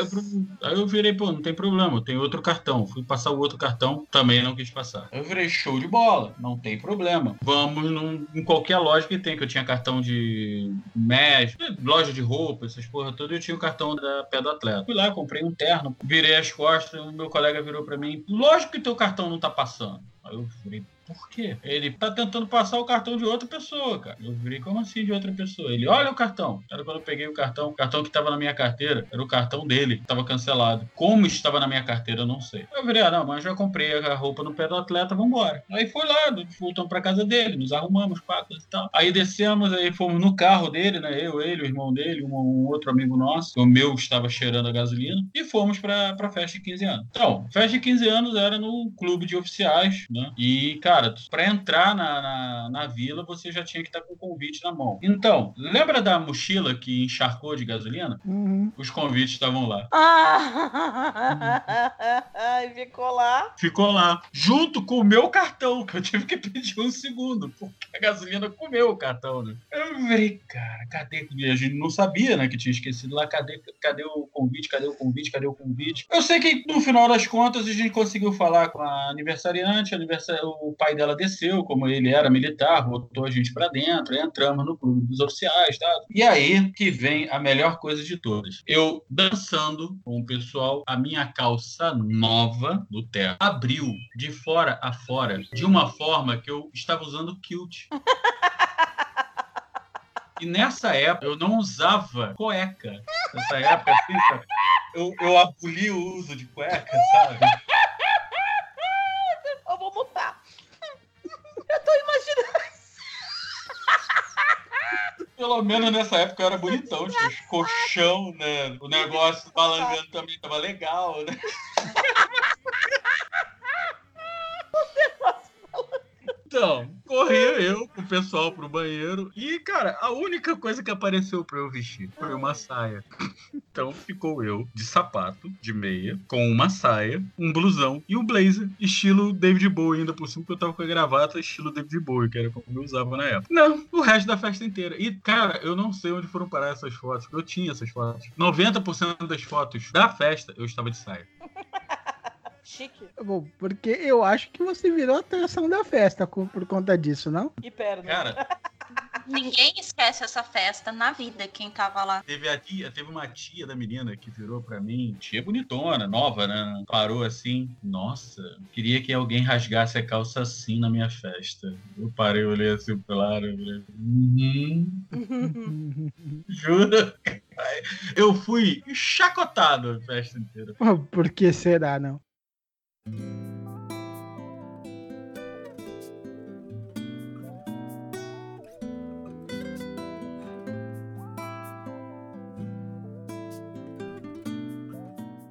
aí eu virei, pô, não tem problema, tem outro cartão. Fui passar o outro cartão, também não quis passar. Eu virei show de bola, não tem problema. Vamos num- em qualquer loja que tem, que eu tinha cartão de médico, loja de roupa, essas porra toda, eu tinha o cartão da pé do atleta. Fui lá, comprei um terno, virei as costas, o meu colega virou pra mim, lógico que teu cartão não tá passando. Aí eu falei, por quê? Ele tá tentando passar o cartão de outra pessoa, cara. Eu virei, como assim de outra pessoa? Ele, olha o cartão. Era quando eu peguei o cartão, o cartão que tava na minha carteira, era o cartão dele, tava cancelado. Como estava na minha carteira, eu não sei. Eu virei, ah, não, mas já comprei a roupa no pé do atleta, vambora. Aí foi lá, voltamos pra casa dele, nos arrumamos, coisa e tal. Aí descemos, aí fomos no carro dele, né? Eu, ele, o irmão dele, um, um outro amigo nosso. O meu estava cheirando a gasolina. E fomos pra, pra festa de 15 anos. Então, festa de 15 anos era no clube de oficiais, né? E, cara, pra entrar na, na, na vila, você já tinha que estar com o convite na mão. Então, lembra da mochila que encharcou de gasolina? Uhum. Os convites estavam lá. Ah, ficou lá. Ficou lá, junto com o meu cartão, que eu tive que pedir um segundo, porque a gasolina comeu o cartão, né? Eu virei, cara, cadê? E a gente não sabia, né, que tinha esquecido lá, cadê, cadê o convite, cadê o convite, cadê o convite? Eu sei que no final das contas a gente conseguiu falar com a aniversariante, a aniversa- o pai dela desceu, como ele era militar, botou a gente pra dentro, entramos no clube dos oficiais, tá? E aí que vem a melhor coisa de todas. Eu dançando com o pessoal, a minha calça nova do terno abriu de fora a fora de uma forma que eu estava usando kilt. E nessa época eu não usava cueca. Nessa época, assim, eu, eu aboli o uso de cueca, sabe? Pelo menos nessa época eu era bonitão, tinha os colchão, né? O negócio balangando também tava legal, né? Então, corria eu com o pessoal pro banheiro. E, cara, a única coisa que apareceu pra eu vestir foi uma saia. Então ficou eu de sapato, de meia, com uma saia, um blusão e um blazer, estilo David Bowie, ainda por cima, porque eu tava com a gravata estilo David Bowie, que era como eu usava na época. Não, o resto da festa inteira. E, cara, eu não sei onde foram parar essas fotos, porque eu tinha essas fotos. 90% das fotos da festa eu estava de saia. Chique. Bom, porque eu acho que você virou a atração da festa por conta disso, não? E perna. Cara, Ninguém esquece essa festa na vida, quem tava lá. Teve a tia, teve uma tia da menina que virou pra mim, tia bonitona, nova, né? Parou assim, nossa, queria que alguém rasgasse a calça assim na minha festa. Eu parei, olhei assim pro lado, eu falei, uhum, jura? Eu fui chacotado a festa inteira. Por que será, não?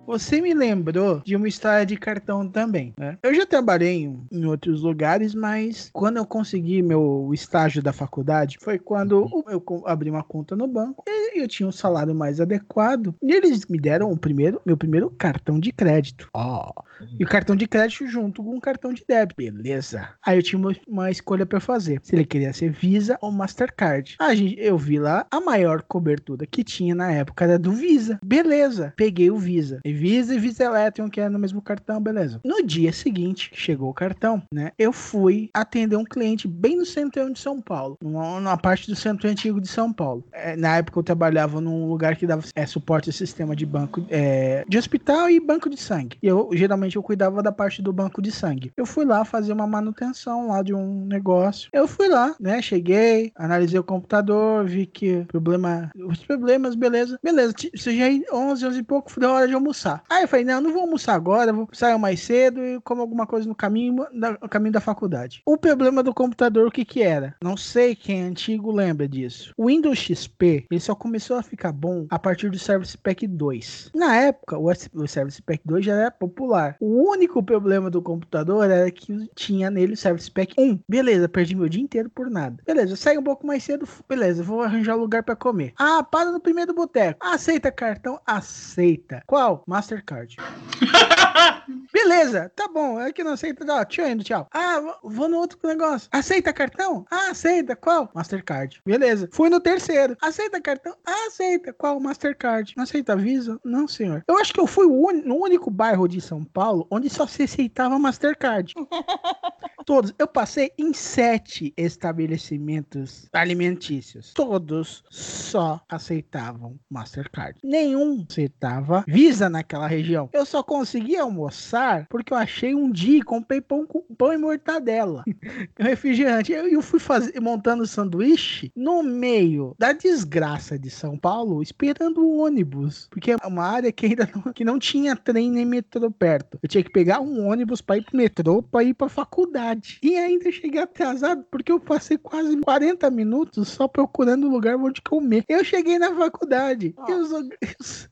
Você me lembrou de uma história de cartão também, né? Eu já trabalhei em, em outros lugares, mas quando eu consegui meu estágio da faculdade, foi quando eu co- abri uma conta no banco e eu tinha um salário mais adequado. E eles me deram o primeiro, meu primeiro cartão de crédito. Ó. E o cartão de crédito junto com o cartão de débito. Beleza. Aí eu tinha uma, uma escolha pra fazer. Se ele queria ser Visa ou Mastercard. A gente, eu vi lá a maior cobertura que tinha na época era do Visa. Beleza. Peguei o Visa. E Visa e Visa Electron, que era no mesmo cartão, beleza. No dia seguinte, chegou o cartão, né? Eu fui atender um cliente bem no centro de São Paulo. Numa, numa parte do centro antigo de São Paulo. É, na época eu trabalhava num lugar que dava é, suporte ao sistema de banco é, de hospital e banco de sangue. E eu geralmente eu cuidava da parte do banco de sangue. Eu fui lá fazer uma manutenção lá de um negócio. Eu fui lá, né? Cheguei, analisei o computador, vi que problema, os problemas, beleza. Beleza, é 11, 11 e pouco, foi da hora de almoçar. Aí eu falei, não, não vou almoçar agora, vou sair mais cedo e como alguma coisa no caminho, da, no caminho da faculdade. O problema do computador, o que que era? Não sei quem é antigo lembra disso. O Windows XP, ele só começou a ficar bom a partir do Service Pack 2. Na época, o, o Service Pack 2 já era popular. O único problema do computador era que tinha nele o Service Pack 1. Beleza, perdi meu dia inteiro por nada. Beleza, saí um pouco mais cedo, beleza, vou arranjar lugar pra comer. Ah, para no primeiro boteco. Aceita cartão? Aceita. Qual? Mastercard. Beleza, tá bom. É que não aceita. Ó, tchau indo, tchau. Ah, vou- no outro negócio. Aceita cartão? Ah, aceita. Qual? Mastercard. Beleza. Fui no terceiro. Aceita cartão? Ah, aceita. Qual? Mastercard. Não aceita Visa? Não, senhor. Eu acho que eu fui no único bairro de São Paulo onde só se aceitava Mastercard. Todos. Eu passei em sete estabelecimentos alimentícios. Todos só aceitavam Mastercard. Nenhum aceitava Visa naquela região. Eu só consegui almoçar porque eu achei um dia e comprei pão, com, pão e mortadela. refrigerante. Eu, eu fui fazer, montando sanduíche no meio da desgraça de São Paulo, esperando o ônibus. Porque é uma área que ainda não, que não tinha trem nem metrô perto. Eu tinha que pegar um ônibus para ir pro metrô, para ir pra faculdade. E ainda cheguei atrasado porque eu passei quase 40 minutos só procurando um lugar onde comer. Eu cheguei na faculdade. E os,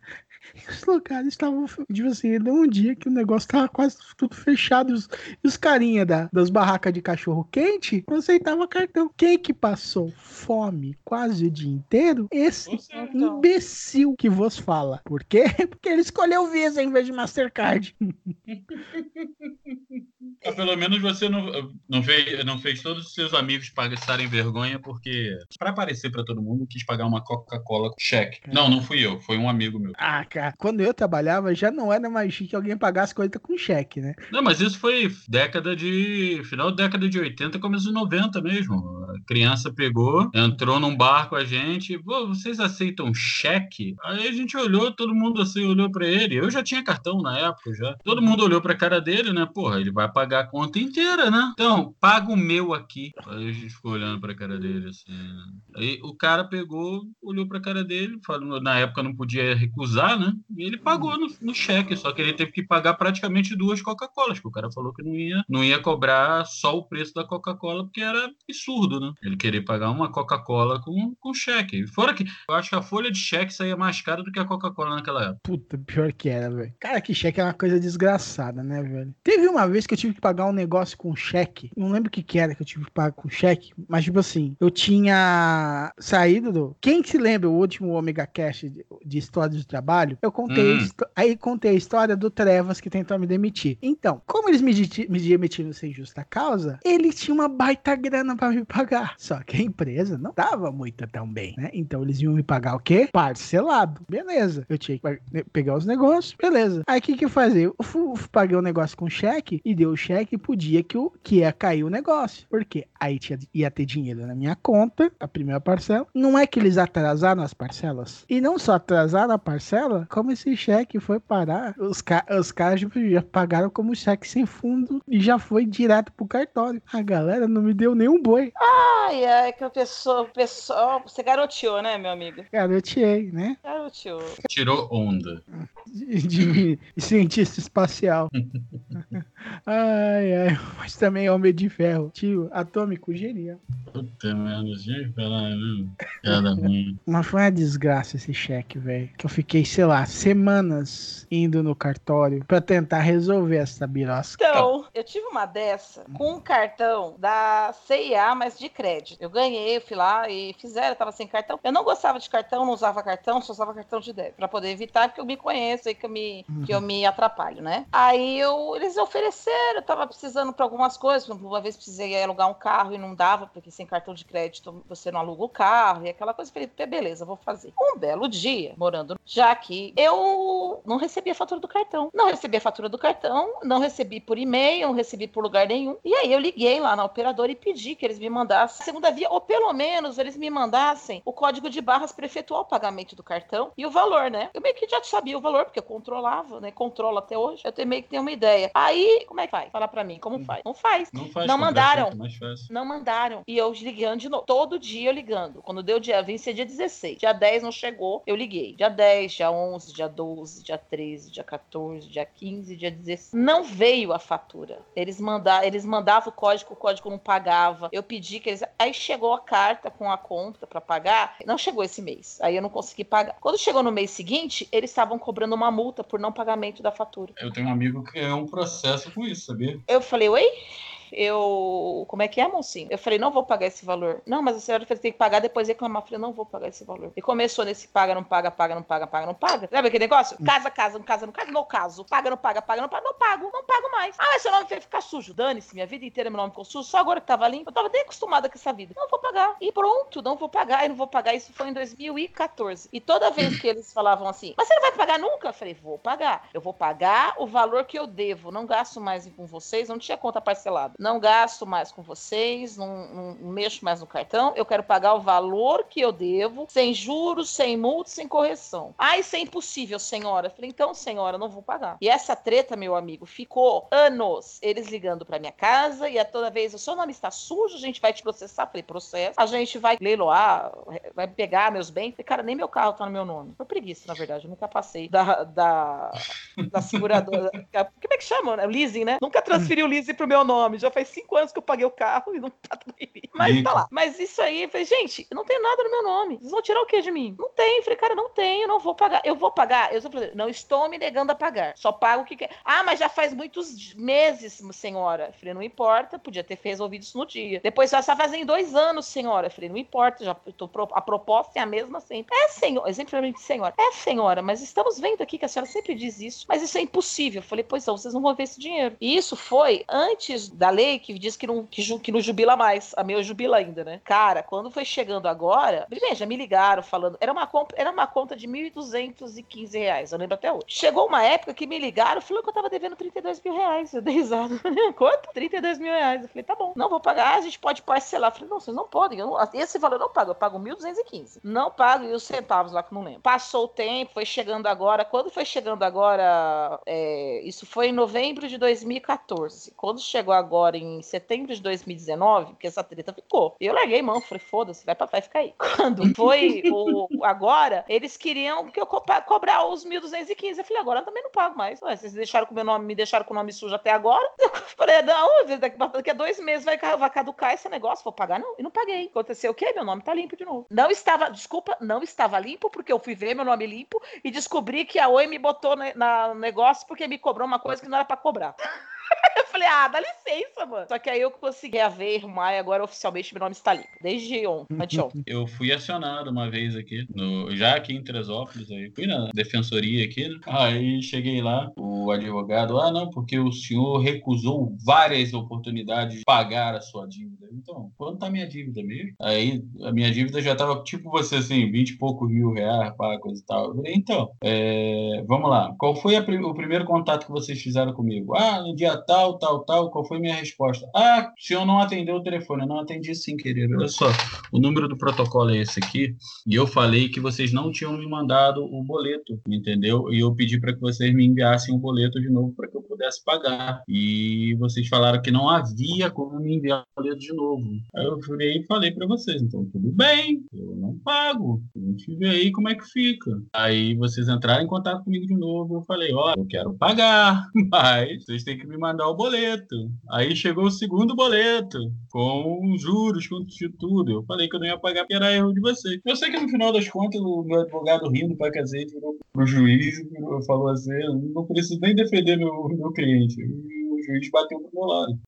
os- os lugares estavam, tipo assim, deu um dia que o negócio tava quase tudo fechado. E os, os carinha da, das barracas de cachorro quente não aceitava cartão. Quem que passou fome quase o dia inteiro? Esse imbecil que vos fala. Por quê? Porque ele escolheu Visa em vez de Mastercard. Pelo menos você não, não, fez, não fez todos os seus amigos passarem vergonha, porque, pra aparecer pra todo mundo, quis pagar uma Coca-Cola com cheque. Não, não fui eu, foi um amigo meu. Ah, cara, quando eu trabalhava já não era mais chique alguém pagasse coisa com cheque, né? Não, mas isso foi década de. final da década de 80, começo de 90 mesmo. A criança pegou, entrou num bar com a gente. Pô, vocês aceitam cheque? Aí a gente olhou, todo mundo assim olhou pra ele. Eu já tinha cartão na época já. Todo mundo olhou pra cara dele, né? Porra, ele vai pagar a conta inteira, né? Então, paga o meu aqui. Aí a gente ficou olhando pra cara dele assim. né? Aí o cara pegou, olhou pra cara dele, falou, na época não podia recusar, né? E ele pagou no, no cheque, só que ele teve que pagar praticamente duas Coca-Colas, o cara falou que não ia, não ia cobrar só o preço da Coca-Cola, porque era absurdo, absurdo ele querer pagar uma Coca-Cola com, com cheque. Fora que eu acho que a folha de cheque saía mais cara do que a Coca-Cola naquela época. Puta, pior que era, velho. Cara, que cheque é uma coisa desgraçada, né, velho? Teve uma vez que eu tive que pagar um negócio com cheque. Não lembro o que, que era que eu tive que pagar com cheque, mas tipo assim, eu tinha saído do. Quem se lembra o último Omega Cash de, de história de trabalho? Eu contei, Hum. aí contei a história do Trevas que tentou me demitir. Então, como eles me, me demitiram sem justa causa, ele tinha uma baita grana pra me pagar. Só que a empresa não dava muito tão bem, né? Então eles iam me pagar o quê? Parcelado. Beleza. Eu tinha que pegar os negócios, beleza. Aí o que que eu fazia? Eu paguei o negócio com cheque e deu o cheque pro dia que, o, que ia cair o negócio. Por quê? Aí tinha, ia ter dinheiro na minha conta, a primeira parcela. Não é que eles atrasaram as parcelas. E não só atrasaram a parcela, como esse cheque foi parar. Os, ca os caras já pagaram como cheque sem fundo e já foi direto pro cartório. A galera não me deu nenhum boi. Ai, ai, que o pessoal, pessoal. Você garoteou, né, meu amigo? Garoteei, né? Garoteou. Tirou onda. de, de- de cientista espacial. ai, ai, mas também é homem de ferro. Tio, atômico, genial. Puta merda, gente, caralho. né? Ruim. Mas foi uma desgraça esse cheque, velho. Que eu fiquei, sei lá, semanas indo no cartório pra tentar resolver essa birosca. Então, eu tive uma dessa com um cartão da CIA, mas de crédito. Eu ganhei, eu fui lá e fizeram, eu tava sem cartão. Eu não gostava de cartão, não usava cartão, só usava cartão de débito. Pra poder evitar, porque eu me conheço e que eu me, que eu me atrapalho, né? Aí eu, eles ofereceram, eu tava precisando pra algumas coisas. Uma vez precisei alugar um carro e não dava, porque sem cartão de crédito você não aluga o carro e aquela coisa. Falei, beleza, vou fazer. Um belo dia, morando já que eu não recebi a fatura do cartão. Não recebi a fatura do cartão, não recebi por e-mail, não recebi por lugar nenhum. E aí eu liguei lá na operadora e pedi que eles me mandassem segunda via, ou pelo menos eles me mandassem o código de barras para efetuar o pagamento do cartão e o valor, né? Eu meio que já sabia o valor, porque eu controlava, né? Controlo até hoje. Eu meio que tenho uma ideia. Aí, como é que faz? Fala pra mim, como faz? Não faz. Não faz Não mandaram. fácil. Não mandaram. E eu ligando de novo. Todo dia eu ligando. Quando deu dia, vencia dia 16. Dia 10 não chegou, eu liguei. Dia 10, dia 11, dia 12, dia 13, dia 14, dia 15, dia 16. Não veio a fatura. Eles mandaram, eles mandavam o código, o código não pagava. Eu pedi que eles. Aí chegou a carta com a conta pra pagar. Não chegou esse mês. Aí eu não consegui pagar. Quando chegou no mês seguinte, eles estavam cobrando uma multa por não pagamento da fatura. Eu tenho um amigo que é um processo com isso, Eu falei, oi? Eu. Como é que é, mocinho? Eu falei, não vou pagar esse valor. Não, mas a senhora tem que pagar, depois reclamar. Eu falei, não vou pagar esse valor. E começou nesse paga, não paga, paga, não paga, paga, não paga. Sabe aquele negócio? Casa, casa, não casa, não casa, não caso. Paga, não paga, paga, não paga, não pago, não pago mais. Ah, mas seu nome vai ficar sujo. Dane-se, minha vida inteira meu nome ficou sujo. Só agora que tava limpo. Eu tava bem acostumada com essa vida. Não vou pagar. E pronto, não vou pagar, e não vou pagar. Isso foi em 2014. E toda vez que eles falavam assim, mas você não vai pagar nunca? Eu falei, vou pagar. Eu vou pagar o valor que eu devo. Não gasto mais com vocês, não tinha conta parcelada. Não gasto mais com vocês, não, não- mexo mais no cartão. Eu quero pagar o valor que eu devo, sem juros, sem multa, sem correção. Ah, isso é impossível, senhora. Eu falei, então, senhora, não vou pagar. E essa treta, meu amigo, ficou anos. Eles ligando pra minha casa e a toda vez, o seu nome está sujo, a gente vai te processar. Eu Falei, processo. A gente vai leiloar, vai pegar meus bens. Falei, cara, nem meu carro tá no meu nome. Foi preguiça, na verdade. Eu nunca passei da, da, da seguradora. Como é que chama? né? Leasing, né? Nunca transferi o leasing pro meu nome. Já faz cinco anos que eu paguei o carro e não tá tudo. Mas tá lá. Mas isso aí, eu falei, gente, eu não tenho nada no meu nome. Vocês vão tirar o que de mim? Não tenho. Eu falei, cara, não tenho, não vou pagar. Eu vou pagar. Eu só falei, não estou me negando a pagar. Só pago o que quer. Ah, mas já faz muitos meses, senhora. Eu falei, não importa, podia ter resolvido isso no dia. Depois já está fazendo dois anos, senhora. Eu falei, não importa, já tô, a proposta é a mesma sempre. É, senhor, exemplarmente, senhora. É, senhora, mas estamos vendo aqui que a senhora sempre diz isso, mas isso é impossível. Eu falei, pois não, vocês não vão ver esse dinheiro. E isso foi antes da lei que diz que não, que, que não jubila mais. A minha jubila ainda, né? Cara, quando foi chegando agora, bem, já me ligaram falando, era uma, compra, era uma conta de 1.215 reais, eu lembro até hoje. Chegou uma época que me ligaram, falou que eu tava devendo 32 mil reais. Eu dei risada. Quanto? 32 mil reais. Eu falei, tá bom, não vou pagar, a gente pode parcelar. Eu falei, não, vocês não podem, não- esse valor eu não pago, eu pago 1.215. Não pago, e os centavos lá que não lembro. Passou o tempo, foi chegando agora. Quando foi chegando agora, é, isso foi em novembro de 2014. Quando chegou agora, agora em setembro de 2019, porque essa treta ficou. Eu larguei mão, falei, foda-se, vai pra trás, fica aí. Quando foi o agora, eles queriam que eu co cobrar os 1.215. Eu falei, agora eu também não pago mais. Ué, vocês deixaram com meu nome, me deixaram com o nome sujo até agora. Eu falei, não, daqui, daqui a dois meses vai, vai caducar esse negócio, vou pagar, não. E não paguei. Aconteceu o quê? Meu nome tá limpo de novo. Não estava, desculpa, não estava limpo, porque eu fui ver meu nome limpo e descobri que a Oi me botou na, na negócio porque me cobrou uma coisa que não era pra cobrar. Falei, ah, dá licença, mano. Só que aí eu consegui haver e agora oficialmente meu nome está limpo. Desde ontem, anteontem. Eu fui acionado uma vez aqui, no, já aqui em Tresópolis, aí fui na defensoria aqui, né? Aí cheguei lá, o advogado, ah, não, porque o senhor recusou várias oportunidades de pagar a sua dívida. Então, quanto tá minha dívida mesmo? Aí a minha dívida já tava tipo você assim, 20 e poucos mil reais, pá, coisa e tal. Falei, então, é, vamos lá. Qual foi a, o primeiro contato que vocês fizeram comigo? Ah, no dia tal, tal, tal. Qual foi minha resposta? Ah, o senhor não atendeu o telefone. Eu não atendi sim, querido. Olha só, o número do protocolo é esse aqui. E eu falei que vocês não tinham me mandado o boleto, entendeu? E eu pedi para que vocês me enviassem o boleto de novo para que eu pudesse pagar. E vocês falaram que não havia como me enviar o boleto de novo. Aí eu furei e falei para vocês, então tudo bem, eu não pago. A gente vê aí como é que fica. Aí vocês entraram em contato comigo de novo. Eu falei, ó, eu quero pagar, mas vocês têm que me mandar o boleto. Aí chegou o segundo boleto, com juros, com tudo. Eu falei que eu não ia pagar porque era erro de vocês. Eu sei que no final das contas, o meu advogado rindo pra cacete virou pro juiz falou assim: não preciso nem defender meu, meu cliente juiz bateu pro meu lado.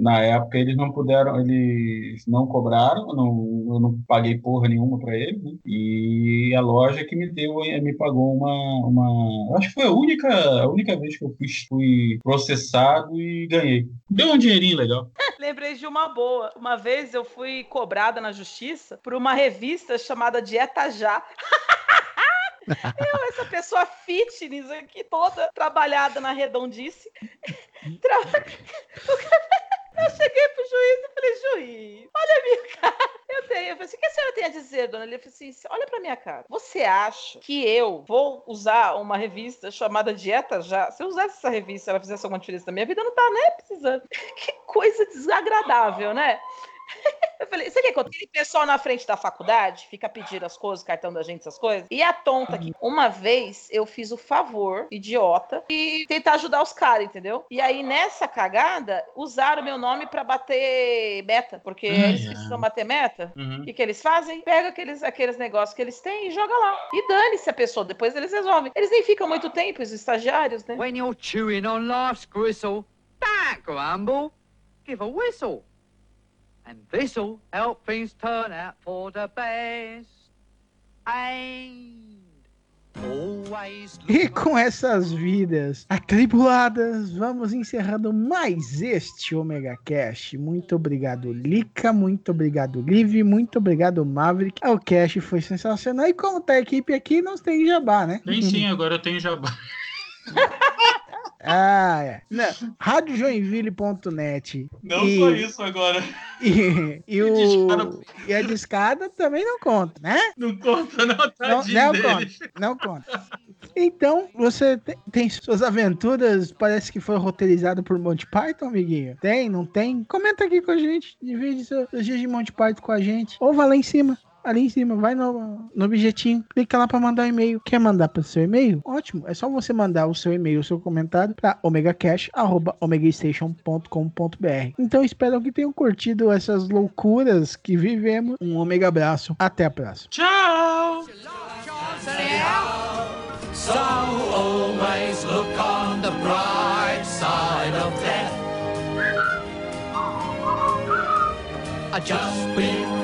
Na época eles não puderam, eles não cobraram, não, eu não paguei porra nenhuma para eles, né? e a loja que me deu, me pagou uma, uma, acho que foi a única, a única vez que eu fui, fui processado e ganhei. Deu um dinheirinho legal. Lembrei de uma boa. Uma vez eu fui cobrada na justiça por uma revista chamada Dieta Já. Eu, essa pessoa fitness aqui, toda trabalhada na redondice. Tra... Eu cheguei pro juiz e falei, juiz, olha a minha cara. Eu tenho. Eu falei assim, o que a senhora tem a dizer, dona? Ele falou assim, olha pra minha cara. Você acha que eu vou usar uma revista chamada Dieta Já? Se eu usasse essa revista, ela fizesse alguma diferença na minha vida, não tá, né? Precisando. Que coisa desagradável, né? Eu falei, você quer que aquele pessoal na frente da faculdade fica pedindo as coisas, cartão da gente, essas coisas? E a tonta aqui. Uma vez eu fiz o favor, idiota, e tentar ajudar os caras, entendeu? E aí nessa cagada, usaram meu nome para bater meta, porque uhum. eles precisam bater meta. Uhum. O que, que eles fazem? Pega aqueles, aqueles negócios que eles têm e joga lá. E dane-se a pessoa, depois eles resolvem. Eles nem ficam muito tempo, os estagiários, né? When you're chewing on life's gristle, don't grumble, give a whistle. And this'll help things turn out for the best. And E com essas vidas atribuladas, vamos encerrando mais este Omega Cash. Muito obrigado, Lica. Muito obrigado, Liv. Muito obrigado, Maverick. O Cash foi sensacional. E como tá a equipe aqui, não tem jabá, né? Tem sim, agora eu tenho jabá. Ah, é. RádioJoinville.net. Não e, só isso agora. E, e, o, e a discada também não conta, né? Não conta, não, tadinho não, não conta, não conta. Então, você tem, tem, suas aventuras, parece que foi roteirizado por Monty Python, amiguinho? Tem, não tem? Comenta aqui com a gente, divide seus dias de Monty Python com a gente. Ou vai lá em cima ali em cima, vai no, no objetinho, clica lá para mandar um e-mail. Quer mandar para seu e-mail? Ótimo, é só você mandar o seu e-mail, o seu comentário para omegacash@omegastation.com.br. Então espero que tenham curtido essas loucuras que vivemos. Um omega abraço, até a próxima. Tchau. So always look on the bright side of death. Just before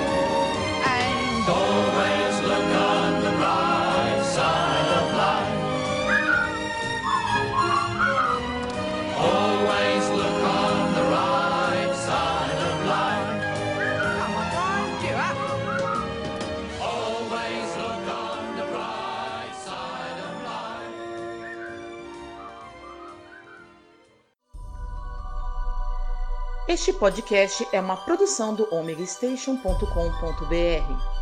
Este podcast é uma produção do omegastation.com.br.